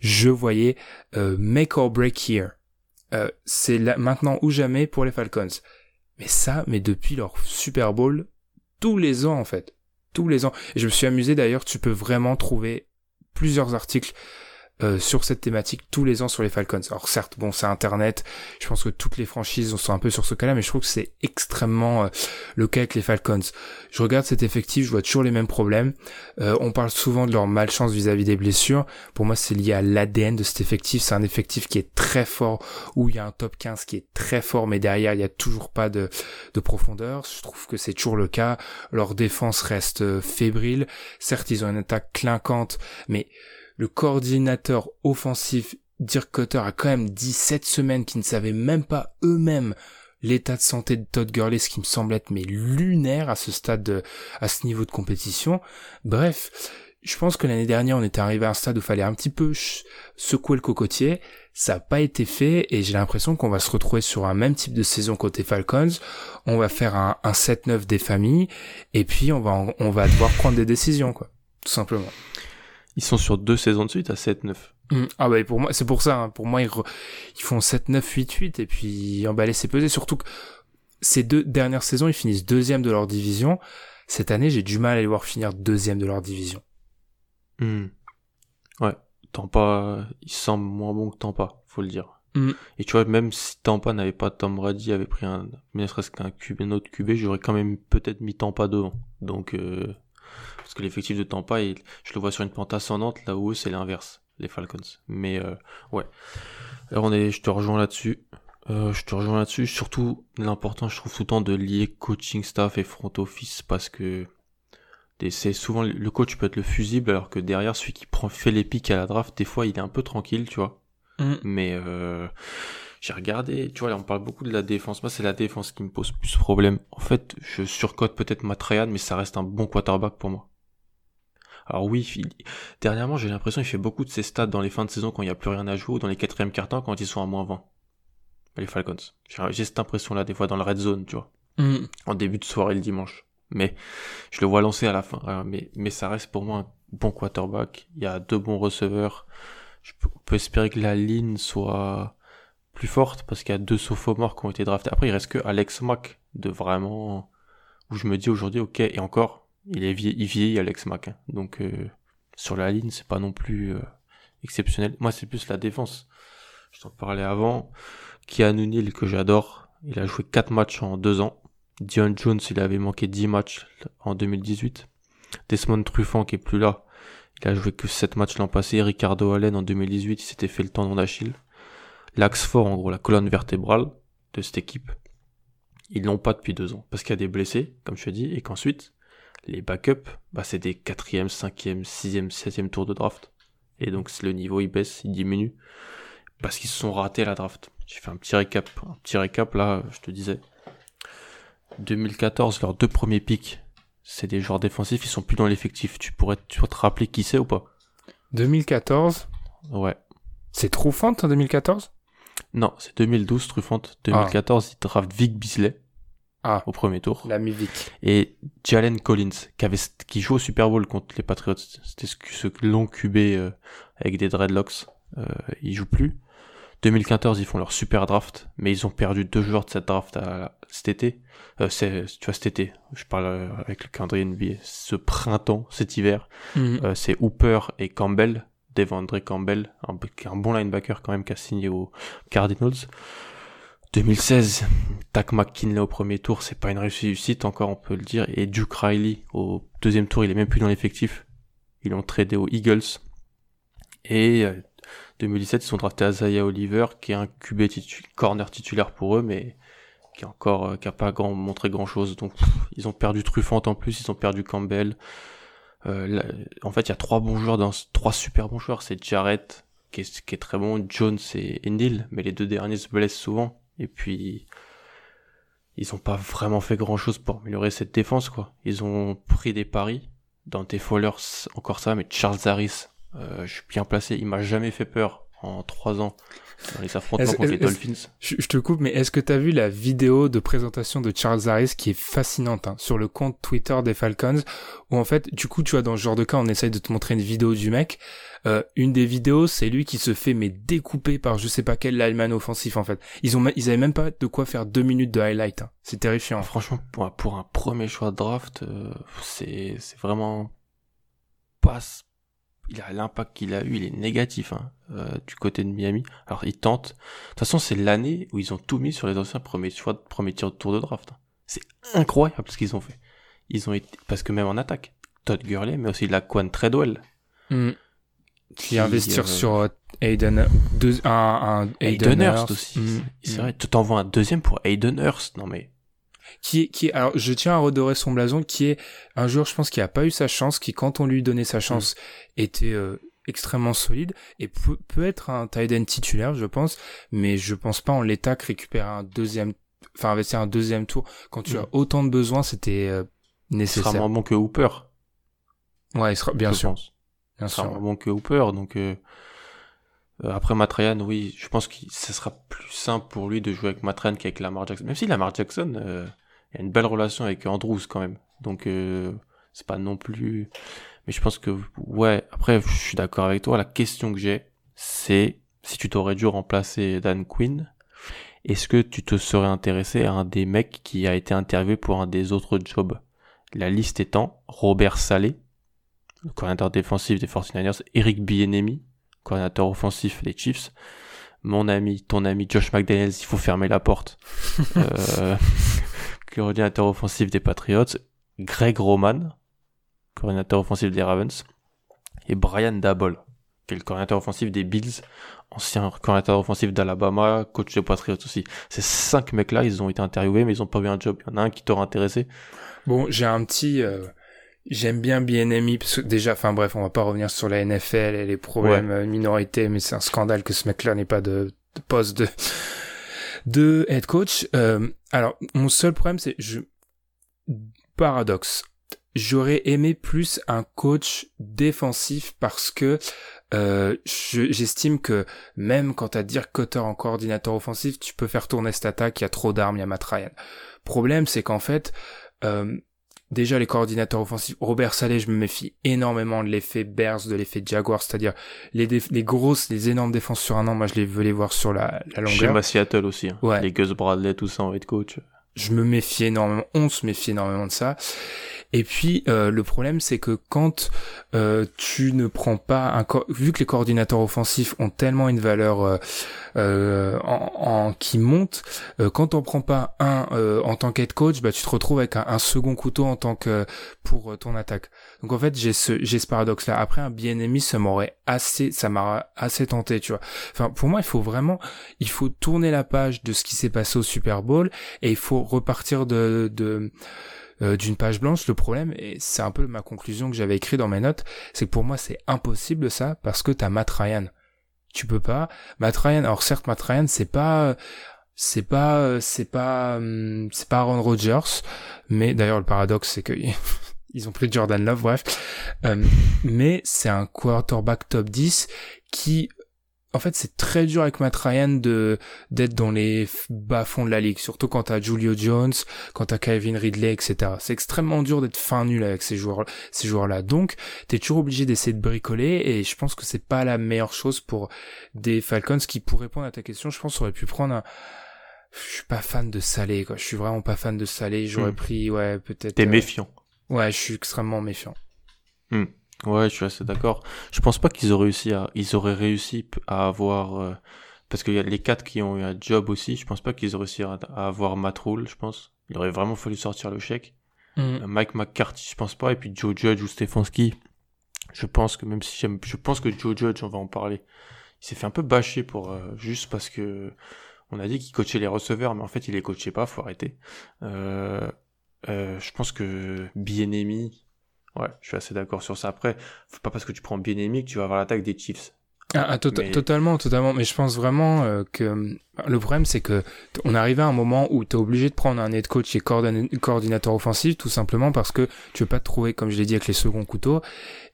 je voyais euh, make or break here. Euh, c'est maintenant ou jamais pour les Falcons. Mais ça, mais depuis leur Super Bowl, tous les ans en fait. Tous les ans. Et je me suis amusé d'ailleurs, tu peux vraiment trouver plusieurs articles euh, sur cette thématique tous les ans sur les Falcons. Alors certes, bon, c'est Internet, je pense que toutes les franchises sont un peu sur ce cas-là, mais je trouve que c'est extrêmement euh, le cas avec les Falcons. Je regarde cet effectif, je vois toujours les mêmes problèmes. Euh, on parle souvent de leur malchance vis-à-vis des blessures. Pour moi, c'est lié à l'ADN de cet effectif. C'est un effectif qui est très fort, où il y a un top 15 qui est très fort, mais derrière, il n'y a toujours pas de, de profondeur. Je trouve que c'est toujours le cas. Leur défense reste fébrile. Certes, ils ont une attaque clinquante, mais le coordinateur offensif Dirk Cutter a quand même dit cette semaine qu'ils ne savaient même pas eux-mêmes l'état de santé de Todd Gurley, ce qui me semble être mais lunaire à ce stade, de, à ce niveau de compétition. Bref, je pense que l'année dernière, on était arrivé à un stade où il fallait un petit peu secouer le cocotier. Ça n'a pas été fait et j'ai l'impression qu'on va se retrouver sur un même type de saison côté Falcons. On va faire un, un 7-9 des familles et puis on va, on va devoir prendre des décisions, quoi. Tout simplement. Ils sont sur deux saisons de suite à 7-9. Mm. Ah bah pour moi, c'est pour ça. Hein. Pour moi, ils, ils font 7-9, 8-8 et puis emballer c'est pesé. Surtout que ces deux dernières saisons, ils finissent deuxième de leur division. Cette année, j'ai du mal à les voir finir deuxième de leur division. Mm. Ouais, Tampa, il semble moins bon que Tampa, faut le dire. Mm. Et tu vois, même si Tampa n'avait pas Tom Brady, avait pris un, ne serait-ce qu'un QB, un autre QB, j'aurais quand même peut-être mis Tampa devant. Donc, euh, parce que l'effectif de Tampa, je le vois sur une pente ascendante, là où c'est l'inverse, les Falcons. Mais euh, ouais. Alors on est, je te rejoins là-dessus. Euh, je te rejoins là-dessus. Surtout, l'important, je trouve tout le temps de lier coaching staff et front office parce que c'est souvent le coach peut être le fusible alors que derrière celui qui prend fait les pics à la draft, des fois il est un peu tranquille, tu vois. Mm. Mais euh, j'ai regardé, tu vois, là on parle beaucoup de la défense. Moi, c'est la défense qui me pose plus problème. En fait, je surcote peut-être Matrayan, mais ça reste un bon quarterback pour moi. Alors oui, dernièrement, j'ai l'impression qu'il fait beaucoup de ses stats dans les fins de saison quand il n'y a plus rien à jouer ou dans les quatrièmes cartons quand ils sont à moins 20. Les Falcons. J'ai cette impression-là, des fois, dans la red zone, tu vois. Mm. En début de soirée le dimanche. Mais je le vois lancer à la fin. Euh, mais, mais ça reste pour moi un bon quarterback. Il y a deux bons receveurs. Je peux, espérer que la ligne soit plus forte parce qu'il y a deux sophomores qui ont été draftés. Après, il reste que Alex Mack de vraiment où je me dis aujourd'hui, ok, et encore, il est vieilli, il vieillit Alex Mack. Hein. Donc euh, sur la ligne, c'est pas non plus euh, exceptionnel. Moi, c'est plus la défense. Je t'en parlais avant. Keanu Neal, que j'adore, il a joué 4 matchs en 2 ans. Dion Jones, il avait manqué 10 matchs en 2018. Desmond Truffant, qui est plus là, il a joué que 7 matchs l'an passé. Ricardo Allen, en 2018, il s'était fait le tendon d'Achille. L'axe fort, en gros, la colonne vertébrale de cette équipe, ils l'ont pas depuis 2 ans. Parce qu'il y a des blessés, comme je te dis, et qu'ensuite, les backups, bah, c'est des 4e, 5e, 6e, 7e tours de draft. Et donc le niveau il baisse, il diminue. Parce qu'ils se sont ratés à la draft. J'ai fait un petit récap. Un petit récap là, je te disais. 2014, leurs deux premiers pics, c'est des joueurs défensifs, ils sont plus dans l'effectif. Tu pourrais, tu te rappeler qui c'est ou pas? 2014 Ouais. C'est Truffant en 2014 Non, c'est 2012 Truffant. 2014, ils draftent Vic Bisley. Ah, au premier tour. La musique. Et Jalen Collins, qui, avait, qui joue au Super Bowl contre les Patriots. C'était ce, long QB euh, avec des dreadlocks. Euh, il joue plus. 2014, ils font leur super draft, mais ils ont perdu deux joueurs de cette draft à, cet été. Euh, c'est, tu vois, cet été. Je parle euh, avec le calendrier NBA. Ce printemps, cet hiver, euh, c'est Hooper et Campbell, Devondre Campbell, un, un bon linebacker quand même qui a signé aux Cardinals. 2016, Tack McKinley au premier tour, c'est pas une réussite encore, on peut le dire. Et Duke Riley au deuxième tour, il est même plus dans l'effectif. Ils l'ont tradé aux Eagles. Et 2017, ils sont draftés Isaiah Oliver, qui est un QB corner titulaire pour eux, mais qui encore, euh, qui a pas grand, montré grand chose. Donc, ils ont perdu Truffant en plus, ils ont perdu Campbell. Euh, en fait, il y a trois bons joueurs dans trois super bons joueurs. C'est Jarrett, qui est, qui est très bon, Jones et Neil, mais les deux derniers se blessent souvent. Et puis, ils ont pas vraiment fait grand chose pour améliorer cette défense, quoi. Ils ont pris des paris. Dans tes Fowlers, encore ça, mais Charles Harris, euh, je suis bien placé. Il m'a jamais fait peur en trois ans dans les affrontements contre les Dolphins. Je, te coupe, mais est-ce que tu as vu la vidéo de présentation de Charles Harris qui est fascinante hein, sur le compte Twitter des Falcons où en fait, du coup, tu vois, dans ce genre de cas, on essaye de te montrer une vidéo du mec. Euh, une des vidéos, c'est lui qui se fait mais découper par je sais pas quel lineman offensif en fait. Ils ont, ils avaient même pas de quoi faire deux minutes de highlight. Hein. C'est terrifiant. Franchement, pour, pour un premier choix de draft, euh, c'est c'est vraiment pas il a l'impact qu'il a eu, il est négatif hein, euh, du côté de Miami. Alors il tente. De toute façon, c'est l'année où ils ont tout mis sur les anciens premiers choix, premiers tirs de tour de draft. Hein. C'est incroyable ce qu'ils ont fait. Ils ont été parce que même en attaque, Todd Gurley, mais aussi la Quan Treadwell. Mm. Qui, investir euh, sur euh, Aiden, deux, un, un Aiden, Hurst aussi. Mm. C'est vrai, tu t'envoies un deuxième pour Aiden Hurst. Non mais qui est, qui est, alors je tiens à redorer son blason, qui est un joueur, je pense, qui a pas eu sa chance, qui quand on lui donnait sa chance, mm. était euh, extrêmement solide et peut, peut être un tight end titulaire, je pense, mais je pense pas en l'état que récupérer un deuxième, enfin investir un deuxième tour quand tu mm. as autant de besoins, c'était euh, nécessaire. Il sera moins bon que Hooper. Ouais, il sera bien sûr. Bien il sera moins bon que Hooper, donc. Euh... euh après Matrayan, oui, je pense que ce sera plus simple pour lui de jouer avec Matrayan qu'avec Lamar Jackson. Même si Lamar Jackson, euh, il y a une belle relation avec Andrews quand même. Donc euh, c'est pas non plus. Mais je pense que ouais. Après, je suis d'accord avec toi. La question que j'ai, c'est si tu t'aurais dû remplacer Dan Quinn, est-ce que tu te serais intéressé à un des mecs qui a été interviewé pour un des autres jobs? La liste étant Robert Salé, le coordinateur défensif des 49ers, Eric Bienemi, coordinateur offensif des Chiefs, mon ami, ton ami Josh McDaniels, il faut fermer la porte. euh, coordinateur offensif des Patriots, Greg Roman, coordinateur offensif des Ravens, et Brian Dabol, qui est le coordinateur offensif des Bills, ancien coordinateur offensif d'Alabama, coach des Patriots aussi. Ces cinq mecs-là, ils ont été interviewés, mais ils ont pas eu un job. Il y en a un qui t'aurait intéressé. Bon, j'ai un petit... Euh, j'aime bien BNMI, parce que déjà, enfin bref, on va pas revenir sur la NFL et les problèmes euh, minorité, mais c'est un scandale que ce mec-là n'ait pas de, de poste de de head coach. Euh, alors, mon seul problème, c'est je paradoxe. J'aurais aimé plus un coach défensif parce que euh, j'estime que même quand t'as dire Cutter en coordinateur offensif, tu peux faire tourner cette attaque, il y a trop d'armes, il y a Matt Ryan. Problème, c'est qu'en fait, euh, déjà les coordinateurs offensifs, Robert Saleh, je me méfie énormément de l'effet Bears, de l'effet Jaguar, c'est-à-dire les, les grosses, les énormes défenses sur un an, moi je les veux les voir sur la, la longueur. Chez Seattle aussi, hein. ouais. les Gus Bradley, tout ça en head coach. Je me méfie énormément, on se méfie énormément de ça. Et puis euh, le problème c'est que quand euh, tu ne prends pas un vu que les coordinateurs offensifs ont tellement une valeur euh, euh en, en, qui monte, euh, quand on prend pas un en tant qu'head coach, bah tu te retrouves avec un, un, second couteau en tant que pour ton attaque. Donc en fait j'ai ce j'ai ce paradoxe là. Après un bien ennemi ça m'aurait assez ça m'a assez tenté tu vois. Enfin pour moi il faut vraiment il faut tourner la page de ce qui s'est passé au Super Bowl et il faut repartir de de euh, d'une page blanche. Le problème, et c'est un peu ma conclusion que j'avais écrit dans mes notes, c'est que pour moi c'est impossible ça parce que t'as Matt Ryan. Tu peux pas. Matt Ryan, alors certes Matt Ryan c'est pas c'est pas c'est pas hum, c'est pas Aaron Rodgers, mais d'ailleurs le paradoxe c'est que ils ont pris Jordan Love, bref. Hum, mais c'est un quarterback top 10 qui en fait, c'est très dur avec Matt Ryan de d'être dans les bas fonds de la ligue, surtout quand t'as Julio Jones, quand t'as Kevin Ridley, etc. C'est extrêmement dur d'être fin nul avec ces joueurs, ces joueurs-là. Donc, t'es toujours obligé d'essayer de bricoler, et je pense que c'est pas la meilleure chose pour des Falcons qui, pour répondre à ta question, je pense aurait pu prendre un. Je suis pas fan de Salé, quoi. Je suis vraiment pas fan de Salé. J'aurais hmm. pris, ouais, peut-être. T'es euh, méfiant. Ouais, je suis extrêmement méfiant. Hmm. Ouais, je suis assez d'accord. Je pense pas qu'ils auraient réussi à, ils auraient réussi à avoir, euh, parce qu'il y a les quatre qui ont eu un job aussi. Je pense pas qu'ils auraient réussi à, avoir Matt Rule, je pense. Il aurait vraiment fallu sortir le chèque. Mm. Euh, Mike McCarthy, je pense pas. Et puis Joe Judge ou Stefanski. Je pense que même si j'aime, je pense que Joe Judge, on va en parler. Il s'est fait un peu bâcher pour, euh, juste parce que on a dit qu'il coachait les receveurs, mais en fait il les coachait pas, faut arrêter. Euh, je pense que Bienemi, Ouais, je suis assez d'accord sur ça. Après, faut pas parce que tu prends bien que tu vas avoir l'attaque des Chiefs. Ah, ah Totalement, totalement. Mais je pense vraiment euh, que le problème, c'est que on arrivé à un moment où tu es obligé de prendre un head coach et coordinateur offensif, tout simplement parce que tu veux pas te trouver, comme je l'ai dit, avec les seconds couteaux.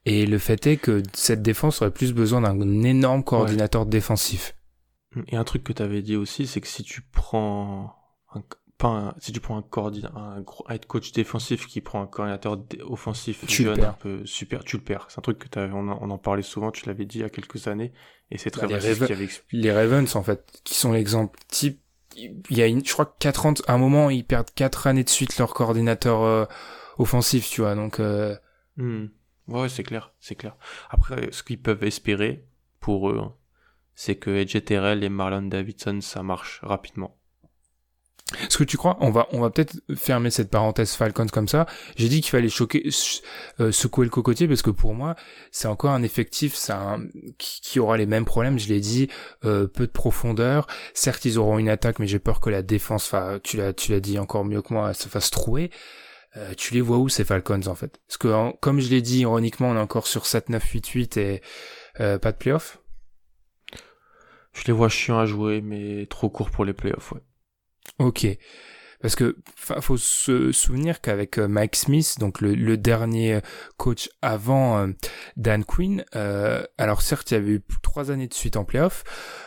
Et le fait est que cette défense aurait plus besoin d'un énorme coordinateur défensif. Et un truc que tu avais dit aussi, c'est que si tu prends un, pas si tu prends un coordinateur, un, head coach défensif qui prend un coordinateur offensif tu jeune, un peu super, tu le perds. C'est un truc que on, on, en parlait souvent, tu l'avais dit il y a quelques années, et c'est très bah, les, Raven, les Ravens, en fait, qui sont l'exemple type. Il y a une, je crois que 4 ans, à un moment, ils perdent 4 années de suite leur coordinateur euh, offensif, tu vois, donc, euh... Hmm. Ouais, c'est clair, c'est clair. Après, ce qu'ils peuvent espérer, pour eux, hein, c'est que Edge et Marlon Davidson, ça marche rapidement. Est-ce que tu crois On va, on va peut-être fermer cette parenthèse Falcons comme ça. J'ai dit qu'il fallait choquer, euh, secouer le cocotier parce que pour moi, c'est encore un effectif, ça, qui, aura les mêmes problèmes. Je l'ai dit, euh, peu de profondeur. Certes, ils auront une attaque, mais j'ai peur que la défense, tu l'as, tu l'as dit encore mieux que moi, se fasse trouer. Euh, tu les vois où ces Falcons en fait? Parce que comme je l'ai dit ironiquement, on est encore sur 7, 9, 8, 8 et pas de playoff? Je les vois chiants à jouer, mais trop court pour les playoffs, ouais. Ok. Parce que faut se souvenir qu'avec euh, Mike Smith, donc le, dernier coach avant euh, Dan Quinn, euh, alors certes il y avait eu trois années de suite en playoff,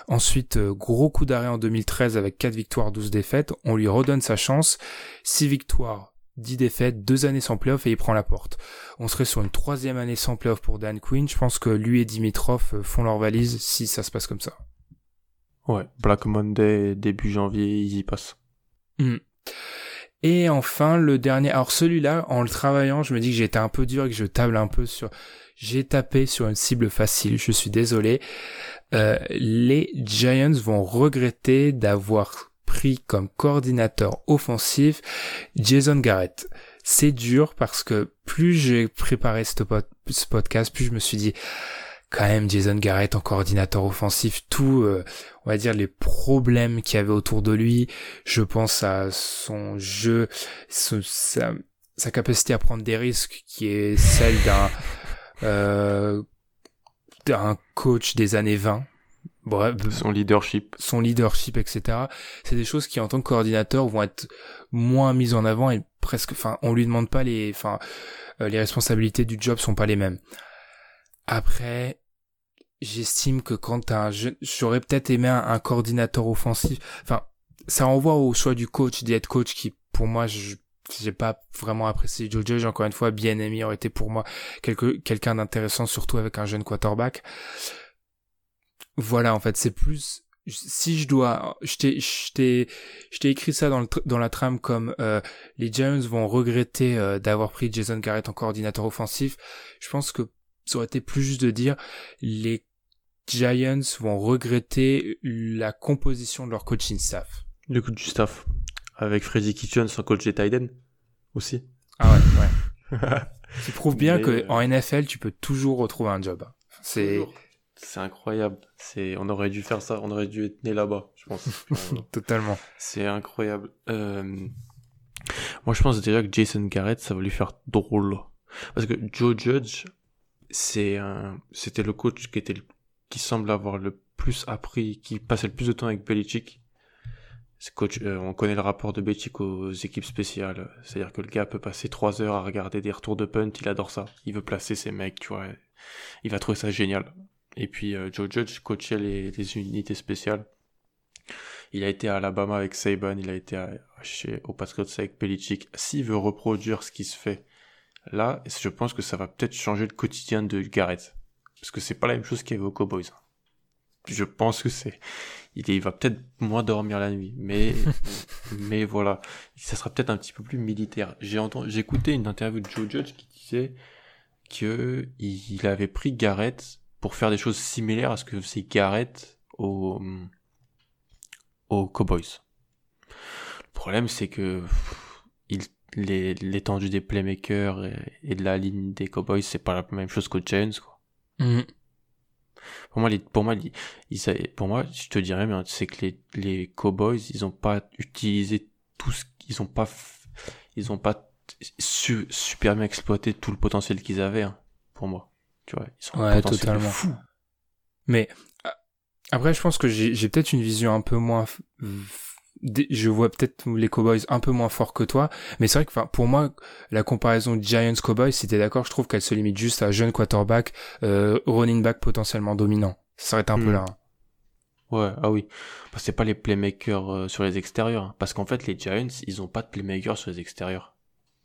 ensuite gros coup d'arrêt en 2013 avec quatre victoires, 12 défaites, on lui redonne sa chance, six victoires, 10 défaites, deux années sans playoff et il prend la porte. On serait sur une troisième année sans playoff pour Dan Quinn, je pense que lui et Dimitrov font leur valise si ça se passe comme ça. Ouais, Black Monday, début janvier, ils y passent. Hmm. Et enfin, le dernier, alors celui-là, en le travaillant, je me dis que été un peu dur et que je table un peu sur... J'ai tapé sur une cible facile, je suis désolé. Euh, les Giants vont regretter d'avoir pris comme coordinateur offensif Jason Garrett. C'est dur parce que plus j'ai préparé ce podcast, plus je me suis dit, quand même Jason Garrett en coordinateur offensif, tout, euh, on va dire les problèmes qu'il y avait autour de lui. Je pense à son jeu, sa, sa, capacité à prendre des risques, qui est celle d'un euh, d'un coach des années 20. Bref, son leadership, son leadership, etc. C'est des choses qui, en tant que coordinateur, vont être moins mises en avant et presque, enfin, on lui demande pas les, enfin, euh, les responsabilités du job sont pas les mêmes. Après, j'estime que quand un jeune, j'aurais peut-être aimé un, coordinateur offensif. Enfin, ça renvoie au choix du coach, des head coach qui, pour moi, je, j'ai pas vraiment apprécié Joe Judge. Encore une fois, bien aimé aurait été pour moi quelque, quelqu'un d'intéressant, surtout avec un jeune quarterback. Voilà, en fait, c'est plus, si je dois, je t'ai, je t'ai, je t'ai écrit ça dans le, dans la trame comme euh, les Giants vont regretter euh, d'avoir pris Jason Garrett en coordinateur offensif. Je pense que ça aurait été plus juste de dire les Giants vont regretter la composition de leur coaching staff. Le coach du staff. Avec Freddy Kitchen, son coach des Tiden aussi. Ah ouais, ouais. Ça prouve bien que euh, en NFL, tu peux toujours retrouver un job. C'est c'est incroyable. C'est on aurait dû faire ça, on aurait dû être né là-bas, je pense. Totalement. C'est incroyable. Euh... Moi, je pense déjà que Jason Garrett, ça va lui faire drôle. Parce que Joe Judge, c'est un, c'était le coach qui était qui semble avoir le plus appris, qui passait le plus de temps avec Belichick. Euh, on connaît le rapport de Belichick aux équipes spéciales. C'est-à-dire que le gars peut passer trois heures à regarder des retours de punt, il adore ça. Il veut placer ses mecs, tu vois. Il va trouver ça génial. Et puis euh, Joe Judge coachait les, unités spéciales. Il a été à Alabama avec Saban, il a été chez, aux Patriots avec Belichick. S'il veut reproduire ce qui se fait là, je pense que ça va peut-être changer le quotidien de Garrett. Parce que c'est pas la même chose qu'il y avait aux Cowboys. Je pense que c'est, il, va peut-être moins dormir la nuit, mais, mais voilà, ça sera peut-être un petit peu plus militaire. J'ai entendu, j'ai écouté une interview de Joe Judge qui disait que il avait pris Garrett pour faire des choses similaires à ce que faisait Garrett au, aux Cowboys. Le problème, c'est que il, l'étendue des playmakers et, de la ligne des Cowboys, c'est pas la même chose qu'aux Giants, quoi. Mm. Pour moi, les, pour moi, ils, pour moi, je te dirais, mais c'est que les, les Cowboys, ils ont pas utilisé tout ce qu'ils ont pas, ils ont pas su, super bien exploité tout le potentiel qu'ils avaient, hein, pour moi. Tu vois, ils sont ouais, totalement fous. Mais après, je pense que j'ai peut-être une vision un peu moins je vois peut-être les Cowboys un peu moins forts que toi, mais c'est vrai que pour moi, la comparaison Giants Cowboys, si t'es d'accord, je trouve qu'elle se limite juste à jeune quarterback, euh, running back potentiellement dominant. Ça s'arrête un peu hmm. là. Hein. Ouais, ah oui. Bah, c'est pas les playmakers euh, sur les extérieurs, hein. parce qu'en fait les Giants, ils ont pas de playmakers sur les extérieurs.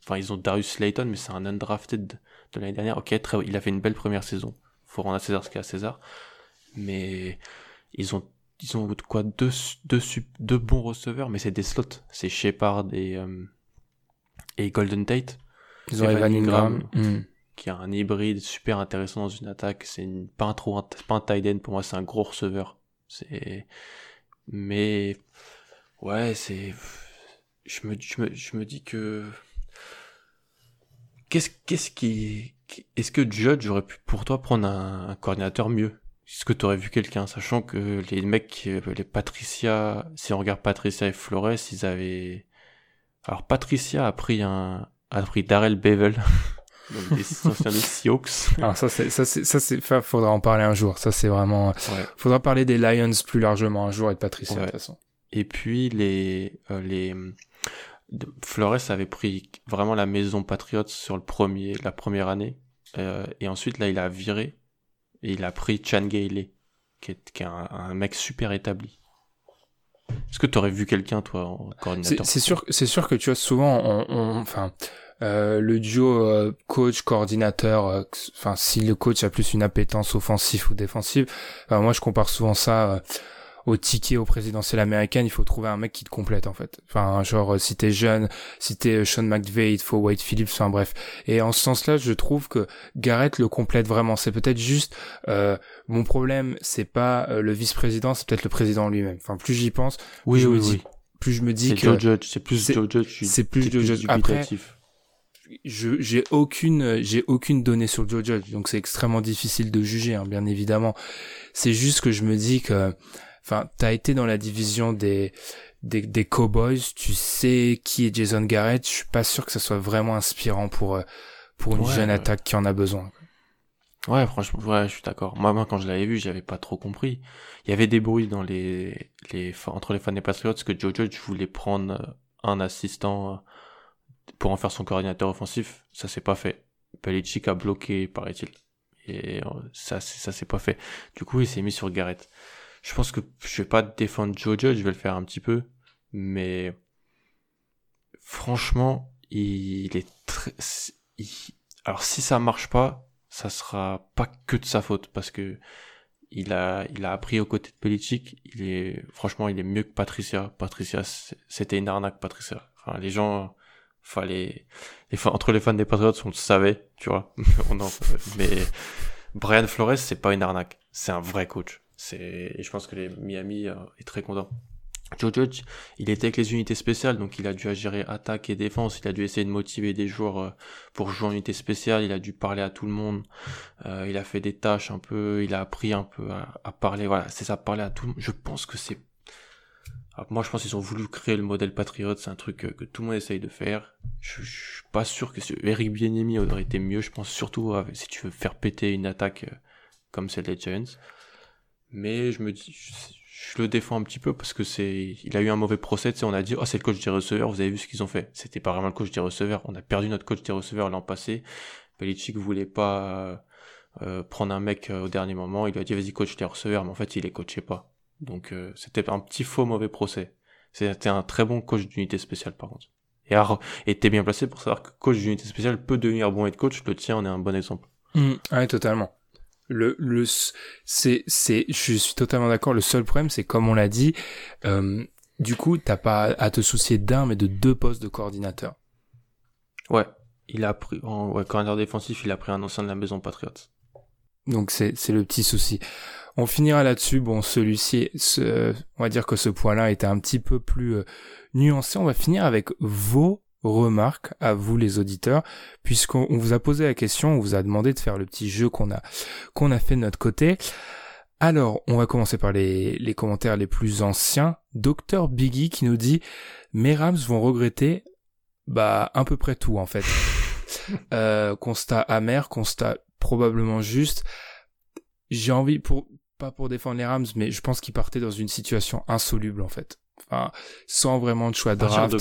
Enfin, ils ont Darius Slayton, mais c'est un undrafted de l'année dernière. Ok, très, il a fait une belle première saison. Faut rendre à César ce qu'il y a à César. Mais ils ont ils ont quoi deux, deux, deux bons receveurs, mais c'est des slots. C'est Shepard et, euh, et Golden Tate. Ils ont Evan Ingram, hmm. qui a un hybride super intéressant dans une attaque. C'est pas un trop, pas un tight end pour moi, c'est un gros receveur. C'est, mais ouais, c'est, je me, je me, je me dis que qu'est-ce, qu'est-ce qui, est-ce que Judge aurait pu pour toi prendre un, un coordinateur mieux? Est-ce que tu aurais vu quelqu'un, sachant que les mecs, euh, les Patricia, si on regarde Patricia et Flores, ils avaient. Alors Patricia a pris un, a pris Darrell Bevel, donc des anciens des Seahawks. Alors ça c'est, ça c'est, ça c'est, faudra en parler un jour. Ça c'est vraiment. Ouais. Faudra parler des Lions plus largement un jour et de Patricia de toute façon. Et puis les, euh, les. Flores avait pris vraiment la maison Patriots sur le premier, la première année, euh, et ensuite là il a viré il a pris Chan Gailey, qui est, qui est un, mec super établi. Est-ce que tu aurais vu quelqu'un, toi, en coordinateur C'est sûr, sûr que tu vois souvent, on, enfin, euh, le duo euh, coach coordinateur, euh, enfin, si le coach a plus une appétence offensive ou défensive, moi je compare souvent ça au ticket au présidentiel américain, il faut trouver un mec qui te complète en fait. Enfin, genre si t'es jeune, si t'es euh, Sean McVay, il faut Wade Phillips, enfin bref. Et en ce sens-là, je trouve que Garrett le complète vraiment. C'est peut-être juste euh, mon problème, c'est pas euh, le vice-président, c'est peut-être le président lui-même. Enfin, plus j'y pense, oui, je me dis, plus je me dis que c'est plus Joe Judge, c'est plus Joe Judge. Après, je j'ai aucune j'ai aucune donnée sur Joe Judge, donc c'est extrêmement difficile de juger, hein, bien évidemment. C'est juste que je me dis que enfin, t'as été dans la division des, des, des Cowboys, tu sais qui est Jason Garrett, je suis pas sûr que ça soit vraiment inspirant pour, euh, pour une jeune attaque qui en a besoin. Ouais, franchement, ouais, je suis d'accord. Moi, moi, quand je l'avais vu, j'avais pas trop compris. Il y avait des bruits dans les, les, entre les fans des Patriots que Joe Judge voulait prendre euh, un assistant euh, pour en faire son coordinateur offensif. Ça s'est pas fait. Belichick a bloqué, paraît-il. Et ça, ça s'est pas fait. Du coup, il s'est mis sur Garrett. Je pense que je vais pas défendre Jojo, je vais le faire un petit peu, mais franchement, il est très. Alors si ça marche pas, ça sera pas que de sa faute parce que il a il a appris aux côtés de Belichick. Il est franchement, il est mieux que Patricia. Patricia, c'était une arnaque, Patricia. Enfin, les gens fallait les, entre les fans des Patriots, on le savait, tu vois. mais Brian Flores, c'est pas une arnaque, c'est un vrai coach. C'est, je pense que les Miami euh, est très content. Joe Judge, il était avec les unités spéciales, donc il a dû gérer attaque et défense. Il a dû essayer de motiver des joueurs euh, pour jouer en unité spéciale. Il a dû parler à tout le monde. Euh, il a fait des tâches un peu. Il a appris un peu à, parler. Voilà, c'est ça, parler à tout le monde. Je pense que c'est. Ah, moi, je pense qu'ils ont voulu créer le modèle Patriot. C'est un truc que, tout le monde essaye de faire. Je, suis pas sûr que Eric Bieniemy aurait été mieux. Je pense surtout si tu veux faire péter une attaque comme celle des Giants. Mais je me dis, je, le défends un petit peu parce que c'est, il a eu un mauvais procès, tu sais, on a dit, oh, c'est le coach des receveurs, vous avez vu ce qu'ils ont fait. C'était pas vraiment le coach des receveurs. On a perdu notre coach des receveurs l'an passé. Belichick voulait pas, prendre un mec au dernier moment. Il lui a dit vas-y coach les receveurs, mais en fait il les coachait pas. Donc c'était un petit faux mauvais procès. C'était un très bon coach d'unité spéciale par contre. Et était bien placé pour savoir que coach d'unité spéciale peut devenir bon head coach. Le tien en est un bon exemple. Mmh, ouais, totalement. Le, le, c'est, c'est, je suis totalement d'accord. Le seul problème, c'est comme on l'a dit, euh, du coup, t'as pas à te soucier d'un, mais de deux postes de coordinateur. Ouais, il a pris, en ouais, coordinateur défensif, il a pris un ancien de la maison Patriots. Donc c'est, c'est le petit souci. On finira là-dessus. Bon, celui-ci, ce, on va dire que ce point-là était un petit peu plus euh, nuancé. On va finir avec vos remarques à vous les auditeurs, puisqu'on vous a posé la question, on vous a demandé de faire le petit jeu qu'on a qu'on a fait de notre côté. Alors, on va commencer par les, les commentaires les plus anciens. Docteur Biggie qui nous dit Mes Rams vont regretter bah à peu près tout en fait. euh, constat amer, constat probablement juste. J'ai envie pour pas pour défendre les Rams, mais je pense qu'ils partaient dans une situation insoluble en fait. Enfin, sans vraiment de choix de draft. de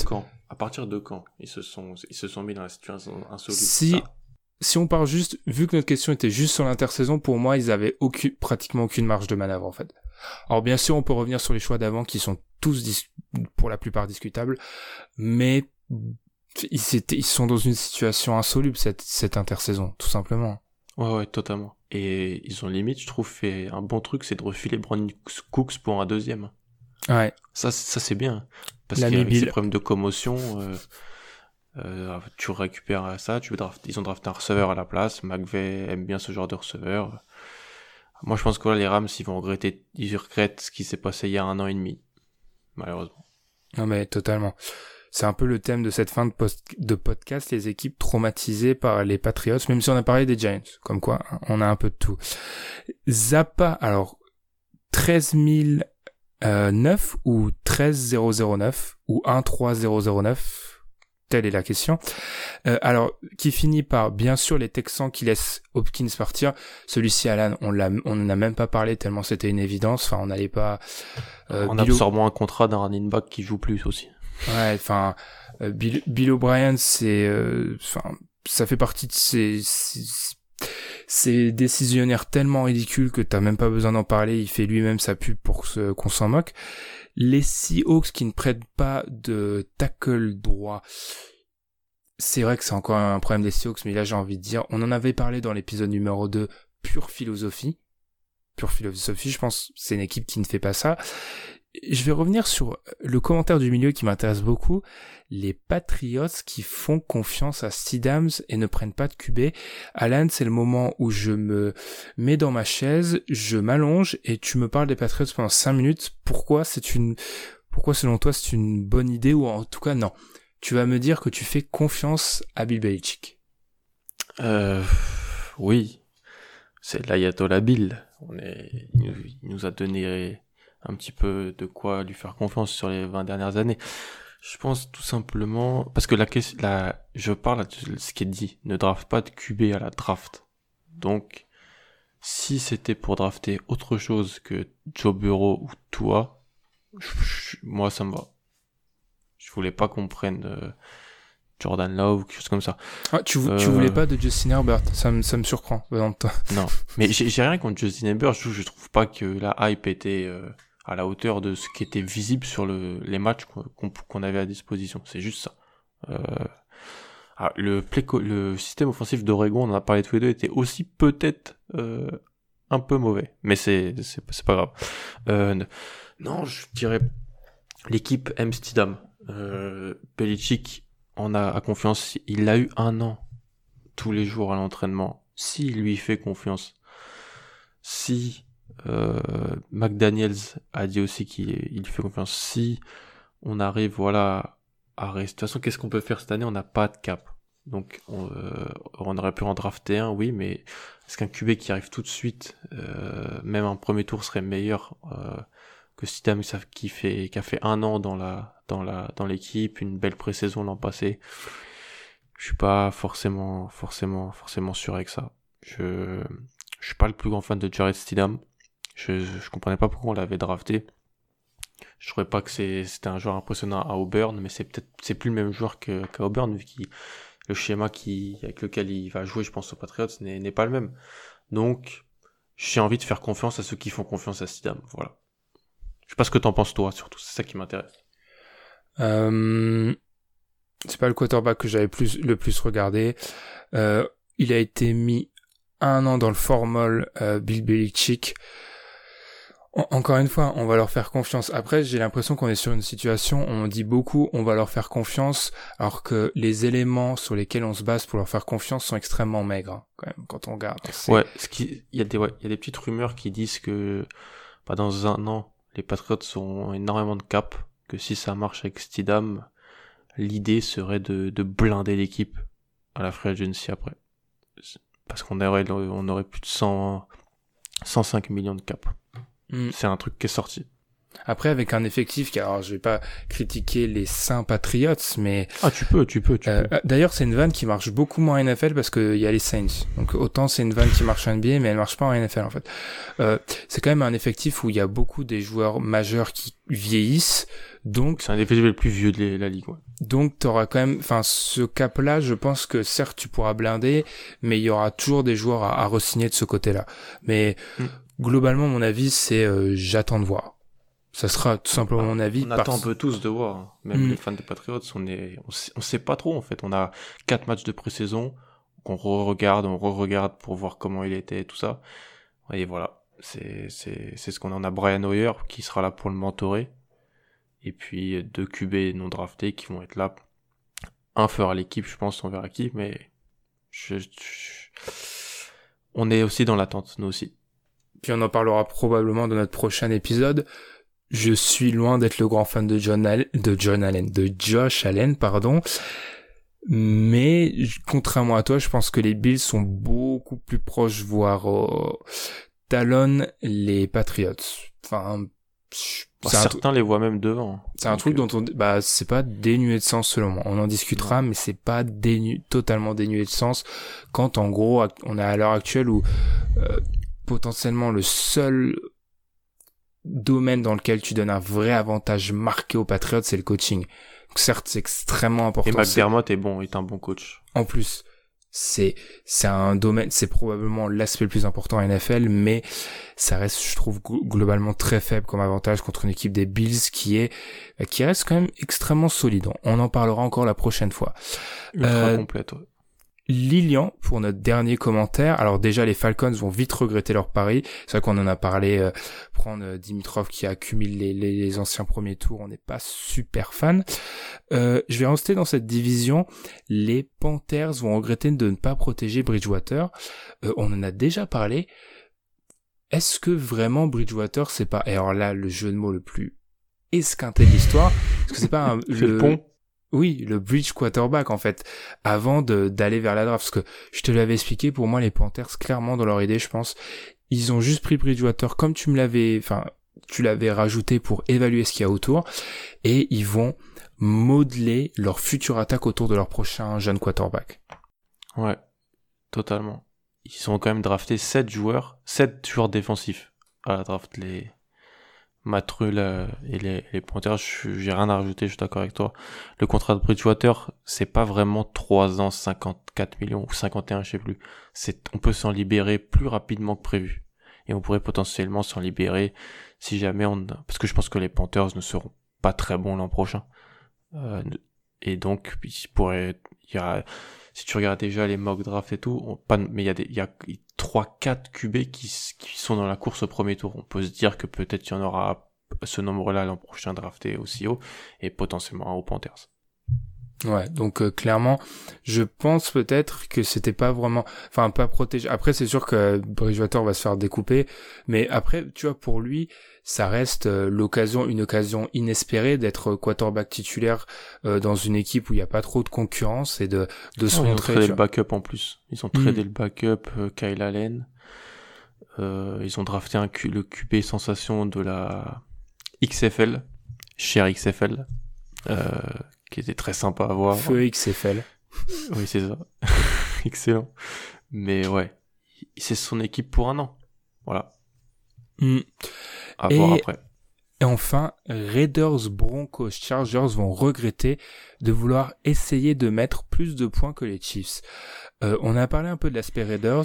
À partir de quand ils se sont ils se sont mis dans la situation insoluble Si si on part juste, vu que notre question était juste sur l'intersaison, pour moi, ils avaient aucune, pratiquement aucune marge de manœuvre, en fait. Alors, bien sûr, on peut revenir sur les choix d'avant qui sont tous, pour la plupart, discutables, mais ils, ils sont dans une situation insoluble, cette, cette intersaison, tout simplement. Ouais, ouais, totalement. Et ils ont limite, je trouve, fait un bon truc, c'est de refiler Brandon Cooks pour un deuxième. Ouais. Ça, ça c'est bien. Parce qu'il y a des problèmes de commotion, euh, euh, tu récupères ça, tu veux draft, ils ont drafté un receveur à la place. McVeigh aime bien ce genre de receveur. Moi, je pense que les Rams, ils vont regretter, ils regrettent ce qui s'est passé il y a un an et demi. Malheureusement. Non, mais totalement. C'est un peu le thème de cette fin de, post de podcast, les équipes traumatisées par les Patriots, même si on a parlé des Giants. Comme quoi, hein, on a un peu de tout. Zappa, alors, 13 009 euh, ou 13 009 ou 13009 Telle est la question. Euh, alors, qui finit par, bien sûr, les Texans qui laissent Hopkins partir. Celui-ci, Alan, on l'a, on n'en a même pas parlé tellement c'était une évidence. Enfin, on n'allait pas. Euh, en absorbant un contrat d'un running back qui joue plus aussi. Ouais, enfin, euh, Bill, Bill O'Brien, c'est, euh, enfin, ça fait partie de ces, ces, décisionnaires tellement ridicules que t'as même pas besoin d'en parler. Il fait lui-même sa pub pour qu'on s'en moque. Les Seahawks qui ne prêtent pas de tackle droit. C'est vrai que c'est encore un problème des Seahawks, mais là j'ai envie de dire, on en avait parlé dans l'épisode numéro 2, pure philosophie. Pure philosophie, je pense, c'est une équipe qui ne fait pas ça je vais revenir sur le commentaire du milieu qui m'intéresse beaucoup. Les Patriots qui font confiance à Sidams et ne prennent pas de QB. Alan, c'est le moment où je me mets dans ma chaise, je m'allonge et tu me parles des Patriots pendant 5 minutes. Pourquoi c'est une, pourquoi selon toi c'est une bonne idée ou en tout cas non? Tu vas me dire que tu fais confiance à Bill Belichick. Euh, oui. C'est l'ayatollah Bill. Il nous a donné un petit peu de quoi lui faire confiance sur les 20 dernières années. Je pense tout simplement parce que la question, la, je parle de ce qui est dit, ne draft pas de QB à la draft. Donc, si c'était pour drafter autre chose que Joe Burrow ou toi, moi ça me va. Je voulais pas qu'on prenne euh, Jordan Love ou quelque chose comme ça. Ah, tu, tu voulais euh, pas de Justin Herbert, ça me, ça me surprend. Non, mais j'ai rien contre Justin Herbert, je, je trouve pas que la hype était euh, à la hauteur de ce qui était visible sur le, les matchs qu'on avait à disposition. C'est juste ça. Euh, ah, le, le système offensif d'Oregon, on en a parlé tous les deux, était aussi peut-être euh, un peu mauvais, mais c'est pas grave. Euh, non, je dirais l'équipe Amsterdam. Euh, Belichick en a, a confiance. Il a eu un an tous les jours à l'entraînement. S'il lui fait confiance, si euh, McDaniels a dit aussi qu'il fait confiance. Si on arrive, voilà, à rester. De toute façon, qu'est-ce qu'on peut faire cette année? On n'a pas de cap. Donc, on, euh, on, aurait pu en drafter un, oui, mais est-ce qu'un QB qui arrive tout de suite, euh, même un premier tour, serait meilleur euh, que Sidam qui fait qui a fait un an dans la dans la dans l'équipe, une belle pré-saison l'an passé? Je suis pas forcément forcément forcément sûr avec ça. Je je suis pas le plus grand fan de Jared Stidham. Je, je comprenais pas pourquoi on l'avait drafté. Je trouvais pas que c'était un joueur impressionnant à Auburn, mais c'est peut-être c'est plus le même joueur qu'à Auburn vu qu'il le schéma qui avec lequel il va jouer, je pense aux Patriots n'est pas le même. Donc, j'ai envie de faire confiance à ceux qui font confiance à Stidham. Voilà. Je sais pas ce que t'en penses toi, surtout. C'est ça qui m'intéresse. Euh, c'est pas le quarterback que j'avais plus le plus regardé. Euh, il a été mis un an dans le formol euh, Bill Belichick. Encore une fois, on va leur faire confiance. Après, j'ai l'impression qu'on est sur une situation, on dit beaucoup, on va leur faire confiance, alors que les éléments sur lesquels on se base pour leur faire confiance sont extrêmement maigres, hein, quand même, quand on regarde. Ouais, ce qui, il y a des, ouais, il y a des petites rumeurs qui disent que, pas dans un an, les Patriots ont énormément de cap, que si ça marche avec Stidham, l'idée serait de, de blinder l'équipe à la free agency après. Parce qu'on aurait, on aurait plus de 100, 105 millions de cap. Hmm. C'est un truc qui est sorti. Après, avec un effectif qui, alors, je vais pas critiquer les saints Patriots, mais ah, tu peux, tu peux, tu euh, peux. D'ailleurs, c'est une vanne qui marche beaucoup moins en NFL parce qu'il y a les Saints. Donc autant c'est une vanne qui marche en NBA, mais elle marche pas en NFL en fait. Euh, c'est quand même un effectif où il y a beaucoup des joueurs majeurs qui vieillissent. Donc c'est un effectif le plus vieux de la ligue. Ouais. Donc t'auras quand même, enfin ce cap-là, je pense que certes tu pourras blinder, mais il y aura toujours des joueurs à, à re-signer de ce côté-là. Mais hmm. Globalement, mon avis, c'est euh, j'attends de voir. Ça sera tout simplement mon avis. On attend un peu tous de voir. Hein. Même hmm. les fans des Patriots, on est, on sait, on sait, pas trop en fait. On a quatre matchs de pré-saison qu'on re-regarde, on re-regarde pour voir comment il était et tout ça. Et voilà, c'est c'est c'est ce qu'on en a. Brian Hoyer qui sera là pour le mentorer. Et puis deux QB non draftés qui vont être là. Un fera l'équipe, je pense, on verra qui, mais je, on est aussi dans l'attente, nous aussi. Puis on en parlera probablement dans notre prochain épisode je suis loin d'être le grand fan de John Allen, de John Allen, de Josh Allen, pardon. Mais contrairement à toi, je pense que les Bills sont beaucoup plus proches, voire euh, talonnent les Patriots. Enfin, certains les voient même devant. C'est un truc dont on, bah, c'est pas dénué de sens selon moi. On en discutera, mais c'est pas dénu, totalement dénué de sens quand en gros, on est à l'heure actuelle où euh, potentiellement le seul domaine dans lequel tu donnes un vrai avantage marqué aux Patriots, c'est le coaching. Donc, certes, c'est extrêmement important. Et McDermott est bon, est un bon coach. En plus, c'est c'est un domaine, c'est probablement l'aspect le plus important à NFL, mais ça reste, je trouve, globalement très faible comme avantage contre une équipe des Bills qui est qui reste quand même extrêmement solide. On en parlera encore la prochaine fois. Ultra euh, complète. Lilian pour notre dernier commentaire. Alors déjà les Falcons vont vite regretter leur pari. C'est vrai qu'on en a parlé. Euh, prendre euh, Dimitrov qui accumule les, les, anciens premiers tours, on n'est pas super fan. Euh, je vais rester dans cette division. Les Panthers vont regretter de ne pas protéger Bridgewater. on en a déjà parlé. Est-ce que vraiment Bridgewater c'est pas et alors là le jeu de mots le plus esquinté de l'histoire Est-ce que c'est pas un, le pont oui, le bridge quarterback en fait, avant d'aller vers la draft. Parce que je te l'avais expliqué, pour moi les Panthers, clairement dans leur idée, je pense, ils ont juste pris Bridgewater comme tu me l'avais, enfin, tu l'avais rajouté pour évaluer ce qu'il y a autour, et ils vont modeler leur future attaque autour de leur prochain jeune quarterback. Ouais, totalement. Ils ont quand même drafté 7 joueurs, 7 joueurs défensifs à la draft, les, Matrul euh, et les, les Panthers, j'ai rien à rajouter, je suis d'accord avec toi. Le contrat de Bridgewater, c'est pas vraiment 3 ans, 54 millions ou 51, je sais plus. C'est, on peut s'en libérer plus rapidement que prévu. Et on pourrait potentiellement s'en libérer si jamais on, parce que je pense que les Panthers ne seront pas très bons l'an prochain. Euh, et donc, il pourrait, il y a, si tu regardes déjà les mock drafts et tout, pas, mais il y a des, il y a 3-4 QB qui, sont dans la course au premier tour. On peut se dire que peut-être il y en aura ce nombre-là l'an prochain drafté aussi haut et potentiellement aux Panthers. Ouais, donc euh, clairement, je pense peut-être que c'était pas vraiment, enfin pas protégé. Après, c'est sûr que Bridgewater va se faire découper, mais après, tu vois, pour lui, ça reste euh, l'occasion, une occasion inespérée d'être quarterback titulaire euh, dans une équipe où il n'y a pas trop de concurrence et de de se montrer. Ils ont tradé le backup en plus. Ils ont tradé mm. le backup Kyle Allen. ils ont drafté un le QB sensation de la XFL, cher XFL. Euh, qui était très sympa à voir. Feu XFL. oui, c'est ça. Excellent. Mais ouais, c'est son équipe pour un an. Voilà. Hmm. À voir après. Et enfin, Raiders, Broncos, Chargers vont regretter de vouloir essayer de mettre plus de points que les Chiefs. Euh, on a parlé un peu de l'aspect Raiders,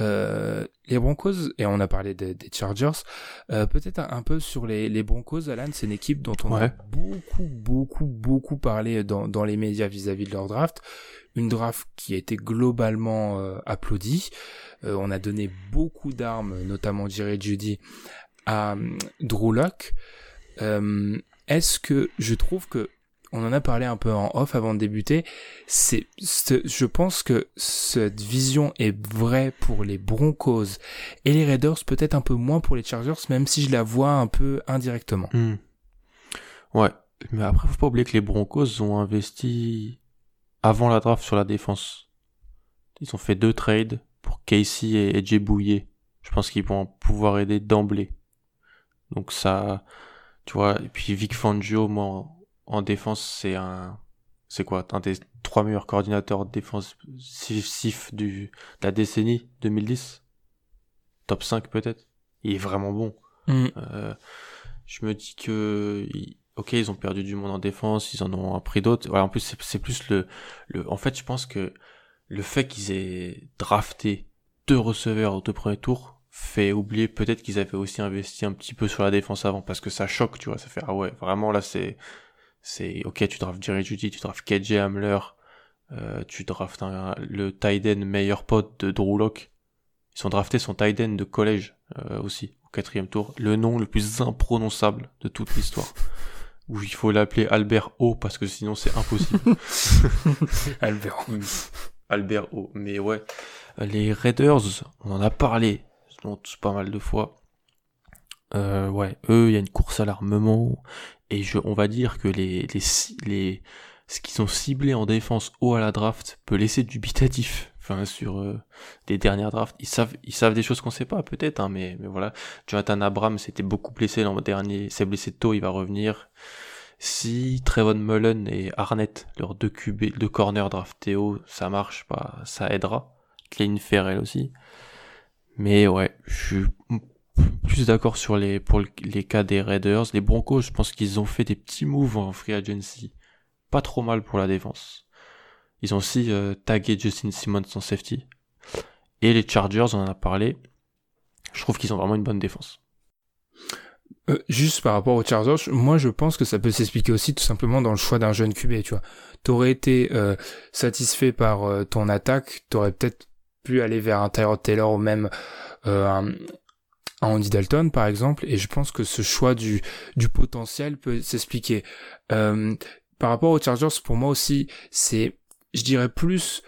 euh, les Broncos, et on a parlé des, Chargers. Euh, peut-être un, peu sur les, les Broncos, Alan, c'est une équipe dont on a beaucoup, beaucoup, beaucoup parlé dans, dans les médias vis-à-vis de leur draft. Une draft qui a été globalement applaudie. on a donné beaucoup d'armes, notamment Jerry Judy, à Drew Locke. Est-ce que je trouve que on en a parlé un peu en off avant de débuter. C'est, je pense que cette vision est vraie pour les Broncos et les Raiders, peut-être un peu moins pour les Chargers, même si je la vois un peu indirectement. Hmm. Ouais, mais après faut pas oublier que les Broncos ont investi avant la draft sur la défense. Ils ont fait deux trades pour Casey et, Jay Bouillet. Je pense qu'ils vont pouvoir aider d'emblée. Donc ça, tu vois, et puis Vic Fangio, moi, en défense, c'est un, c'est quoi, un des trois meilleurs coordinateurs défensifs du, de la décennie 2010. Top 5 peut-être? Il est vraiment bon. Mm. Euh, je me dis que, ok, ils ont perdu du monde en défense, ils en ont appris d'autres. Voilà, en plus, c'est plus le, le, en fait, je pense que le fait qu'ils aient drafté deux receveurs au deux premiers tours fait oublier peut-être qu'ils avaient aussi investi un petit peu sur la défense avant parce que ça choque, tu vois, ça fait ah ouais, vraiment là c'est c'est ok, tu drafts Jerry Judy, tu drafts KJ Hamler, euh, tu drafts le Tiden meilleur pote de Drew Locke. Ils sont draftés son Tiden de collège euh, aussi au quatrième tour. Le nom le plus imprononçable de toute l'histoire. Où il faut l'appeler Albert O parce que sinon c'est impossible. Albert O. Albert O. Mais ouais, les Raiders, on en a parlé pas mal de fois. Euh, ouais, eux, il y a une course à l'armement, et je, on va dire que les, les, les, ce qu'ils ont ciblé en défense haut à la draft peut laisser dubitatif. Enfin, sur euh, des dernières drafts, ils savent, ils savent des choses qu'on sait pas, peut-être, hein, mais, mais voilà. Jonathan Abrams s'était beaucoup blessé l'an dernier, s'est blessé tôt, il va revenir. Si Trevon Mullen et Arnett, leurs deux QB, deux corners draftés haut, ça marche pas, ça aidera. Klein Ferrell aussi. Mais ouais, je suis plus d'accord sur les pour les cas des Raiders. Les Broncos, je pense qu'ils ont fait des petits moves en free agency, pas trop mal pour la défense. Ils ont aussi euh, tagué Justin Simmons en safety. Et les Chargers, on en a parlé. Je trouve qu'ils ont vraiment une bonne défense. Euh, juste par rapport aux Chargers, moi je pense que ça peut s'expliquer aussi tout simplement dans le choix d'un jeune QB, tu vois. T'aurais été euh, satisfait par ton attaque, t'aurais peut-être aller vers un Tyrod Taylor ou même un, Andy Dalton par exemple et je pense que ce choix du du potentiel peut s'expliquer. Euh, par rapport aux Chargers pour moi aussi c'est je dirais plus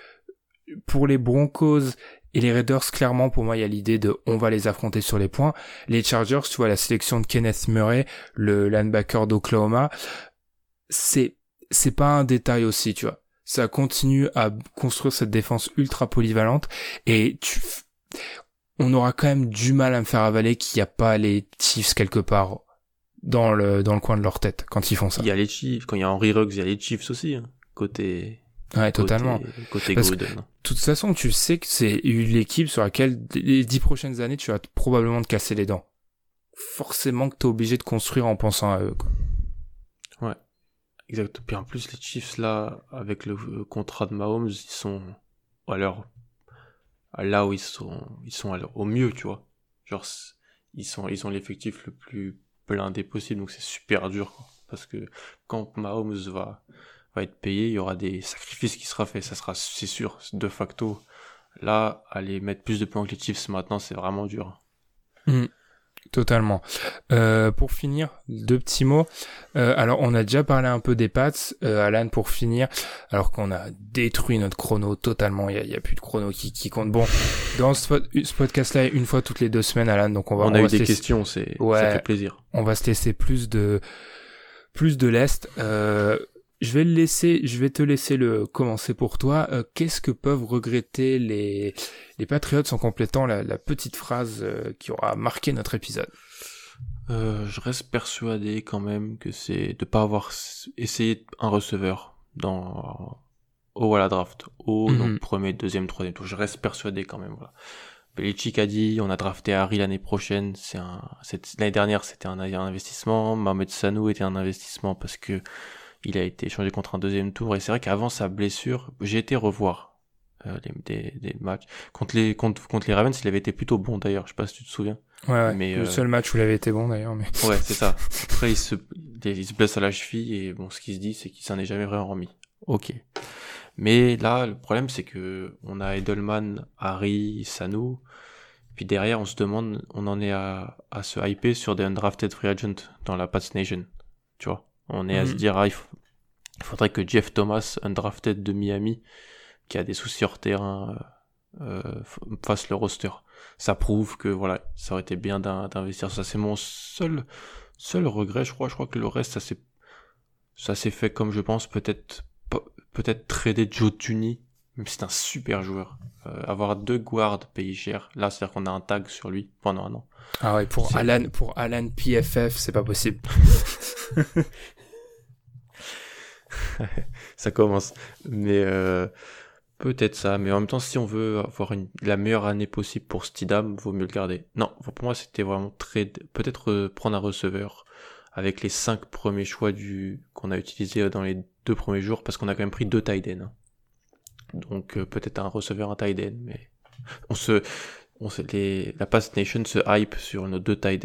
pour les Broncos et les Raiders clairement pour moi il y a l'idée de on va les affronter sur les points. Les Chargers tu vois la sélection de Kenneth Murray le linebacker d'Oklahoma c'est c'est pas un détail aussi tu vois ça continue à construire cette défense ultra polyvalente et tu on aura quand même du mal à me faire avaler qu'il n'y a pas les Chiefs quelque part dans le dans le coin de leur tête quand ils font ça. Il y a les Chiefs, quand il y a Henry Ruggs, il y a les Chiefs aussi hein, côté Ouais, totalement. Côté, Parce De toute façon, tu sais que c'est l'équipe sur laquelle les dix prochaines années, tu vas probablement te casser les dents. Forcément que t'es obligé de construire en pensant à eux. Quoi. Exact. Puis en plus, les Chiefs là, avec le contrat de Mahomes, ils sont à leur là où ils sont, ils sont au mieux, tu vois. Genre, ils sont, ils ont l'effectif le plus blindé possible, donc c'est super dur, Parce que quand Mahomes va, va être payé, il y aura des sacrifices qui sera fait, ça sera, c'est sûr, de facto. Là, aller mettre plus de points que les Chiefs maintenant, c'est vraiment dur. Mm. Totalement. Euh, pour finir, deux petits mots. Euh, alors, on a déjà parlé un peu des Pats. Euh, Alan, pour finir, alors qu'on a détruit notre chrono totalement, il y a, plus de chrono qui, qui compte. Bon, dans ce, podcast-là, une fois toutes les deux semaines, Alan, donc on va. On a eu des questions, c'est ça fait plaisir. On va se laisser plus de plus de l'est. Euh, je vais le laisser, je vais te laisser le commencer pour toi. Euh, qu'est-ce que peuvent regretter les les Patriots en complétant la, petite phrase euh, qui aura marqué notre épisode? Euh, Je reste persuadé quand même que c'est de pas avoir essayé un receveur dans au à la draft, au mhm. premier, deuxième, troisième tour. Je reste persuadé quand même. Voilà. Belichick a dit, on a drafté Harry l'année prochaine, c'est un, l'année dernière c'était un, investissement, Mohamed Sanou était un investissement parce que il a été échangé contre un deuxième tour et c'est vrai qu'avant sa blessure, j'ai été revoir euh, des, des, matchs contre les contre, contre les Ravens, il avait été plutôt bon d'ailleurs, je sais pas si tu te souviens. Ouais, mais le euh, seul match où il avait été bon d'ailleurs. Mais... Ouais, c'est ça. Après il se il se blesse à la cheville et bon, ce qui se dit c'est qu'il s'en est jamais vraiment remis. Ok. Mais là, le problème, c'est que on a Edelman, Harry, Sanu. Puis derrière, on se demande, on en est à, à se hyper sur des undrafted free agents dans la Pats Nation. Tu vois, on est à se mhm. dire, ah, il, faudrait que Jeff Thomas, undrafted de Miami, qui a des soucis hors terrain, euh, euh fasse le roster. Ça prouve que voilà, ça aurait été bien d'investir. Ça, c'est mon seul seul regret, je crois. Je crois que le reste, ça s'est ça s'est fait comme je pense, peut-être peut-être trader Joe Tunney, c'est un super joueur. Euh, avoir deux guards payés cher, là c'est-à-dire qu'on a un tag sur lui pendant un an. Ah ouais, pour Alan, pour Alan PFF, c'est pas possible. ça commence. Mais euh, peut-être ça. Mais en même temps, si on veut avoir la meilleure année possible pour Stidham, vaut mieux le garder. Non, pour moi, c'était vraiment très. Peut-être euh, prendre un receveur avec les cinq premiers choix du qu'on a utilisé dans les deux premiers jours parce qu'on a quand même pris deux tight ends. Donc euh, peut-être un receveur un tight mais on se, on se les, la Pass Nation se hype sur nos deux tight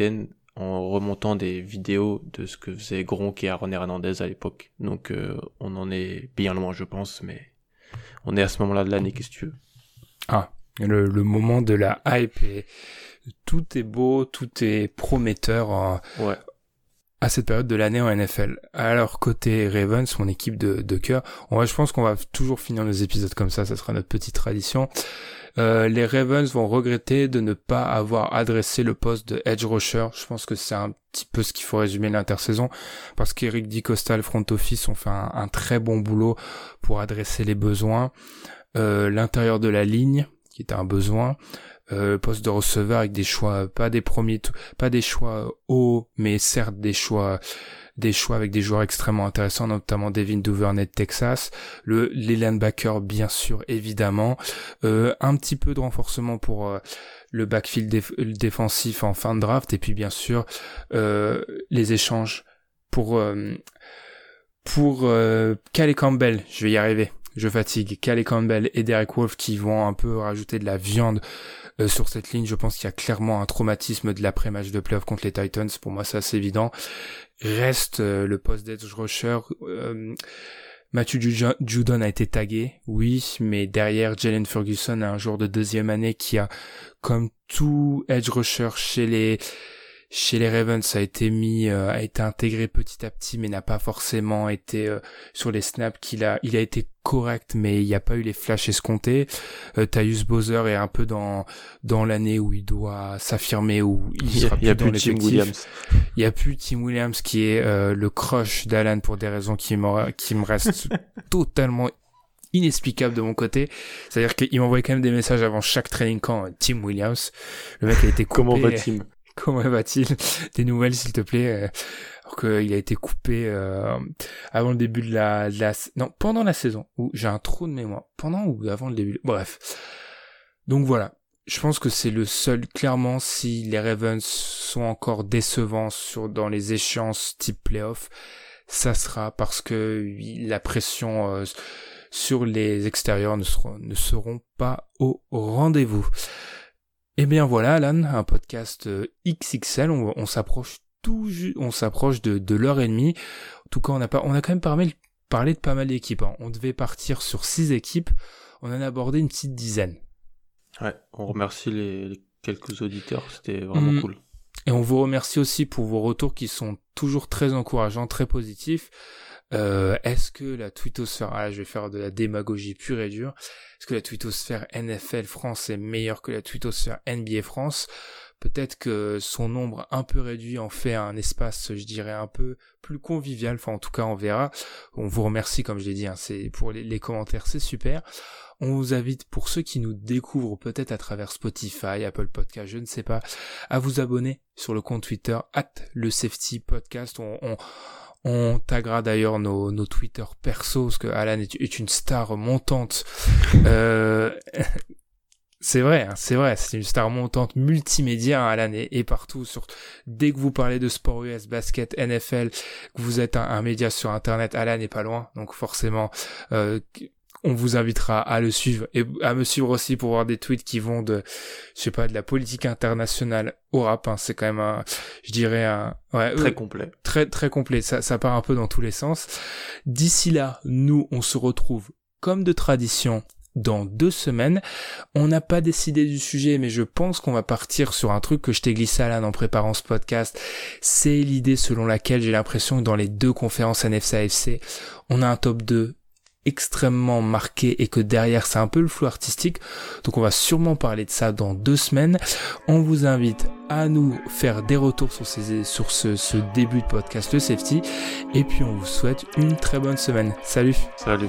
en remontant des vidéos de ce que faisait Gronk et Aaron Hernandez à l'époque. Donc euh, on en est bien loin, je pense, mais on est à ce moment-là de l'année, qu'est-ce que tu veux? Ah, le, le, moment de la hype et tout est beau, tout est prometteur. Hein. Ouais à cette période de l'année en NFL. Alors côté Ravens, mon équipe de, de cœur, on va, je pense qu'on va toujours finir nos épisodes comme ça, ça sera notre petite tradition. Euh, les Ravens vont regretter de ne pas avoir adressé le poste de edge rusher. Je pense que c'est un petit peu ce qu'il faut résumer l'intersaison parce qu'Eric DiCosta, le front office, ont fait un, très bon boulot pour adresser les besoins. Euh, L'intérieur de la ligne, qui était un besoin euh, poste de receveur avec des choix, pas des premiers, pas des choix hauts, mais certes des choix, des choix avec des joueurs extrêmement intéressants, notamment Devin Duvernay de Texas, le les linebackers bien sûr évidemment, euh, un petit peu de renforcement pour euh, le backfield défensif en fin de draft et puis bien sûr euh, les échanges pour pour euh, Campbell, je vais y arriver, je fatigue, Calais Campbell et Derek Wolf qui vont un peu rajouter de la viande euh, sur cette ligne. Je pense qu'il y a clairement un traumatisme de l'après-match de playoff contre les Titans. Pour moi, c'est assez évident. Reste euh, le post d'edge rusher. Euh, Matthew Judon a été tagué, oui, mais derrière Jalen Ferguson un joueur de deuxième année qui a, comme tout edge rusher chez les chez les Ravens ça a été mis euh, a été intégré petit à petit mais n'a pas forcément été euh, sur les snaps qu'il a il a été correct mais il n'y a pas eu les flashs escomptés euh, Tyus Bowser est un peu dans dans l'année où il doit s'affirmer où il sera y a, plus, Tim Williams il y a plus Tim Williams qui est euh, le crush d'Alan pour des raisons qui me qui me restent totalement inexplicable de mon côté. C'est-à-dire qu'il m'envoyait quand même des messages avant chaque training camp. Tim Williams, le mec a été coupé. Comment va Tim? Comment va-t-il? Des nouvelles, s'il te plaît. Euh, alors qu'il a été coupé euh, avant le début de la, de. Non, pendant la saison. Où j'ai un trou de mémoire. Pendant ou avant le début Bref. Donc voilà. Je pense que c'est le seul, clairement, si les Ravens sont encore décevants dans les échéances type playoff, ça sera parce que la pression euh, sur les extérieurs ne seront, ne seront pas au rendez-vous. Eh bien voilà, Alan, un podcast euh, XXL. On, s'approche tout, on s'approche de, de l'heure et demie. En tout cas, on a pas, on a quand même parlé, parlé de pas mal d'équipes. Hein. On devait partir sur six équipes. On en a abordé une petite dizaine. Ouais, on remercie les, quelques auditeurs. C'était vraiment mm. cool. Et on vous remercie aussi pour vos retours qui sont toujours très encourageants, très positifs. Euh, est-ce que la twittosphère, ah je vais faire de la démagogie pure et dure, est-ce que la twittosphère NFL France est meilleure que la twittosphère NBA France? Peut-être que son nombre un peu réduit en fait un espace, je dirais, un peu plus convivial. Enfin, en tout cas, on verra. On vous remercie, comme je l'ai dit, hein, c'est pour les, commentaires, c'est super. On vous invite, pour ceux qui nous découvrent peut-être à travers Spotify, Apple Podcast, je ne sais pas, à vous abonner sur le compte Twitter, at le safety podcast. on, on taguera d'ailleurs nos, nos Twitter perso, parce que Alan est, une star montante. euh, c'est vrai, hein, c'est vrai. C'est une star montante multimédia hein, à l'année et partout. Sur dès que vous parlez de sport US, basket, NFL, que vous êtes un, média sur Internet, Alan n'est pas loin. Donc forcément, euh, on vous invitera à le suivre et à me suivre aussi pour voir des tweets qui vont de, je sais pas, de la politique internationale au rap. Hein. C'est quand même un, je dirais un, ouais, très complet, très très complet. Ça, ça part un peu dans tous les sens. D'ici là, nous, on se retrouve comme de tradition dans deux semaines. On n'a pas décidé du sujet, mais je pense qu'on va partir sur un truc que je t'ai glissé à l'âne en préparant ce podcast. C'est l'idée selon laquelle j'ai l'impression que dans les deux conférences NFC-AFC, on a un top 2 extrêmement marqué et que derrière c'est un peu le flou artistique. Donc on va sûrement parler de ça dans deux semaines. On vous invite à nous faire des retours sur, ces, sur ce, ce début de podcast de Safety. Et puis on vous souhaite une très bonne semaine. Salut Salut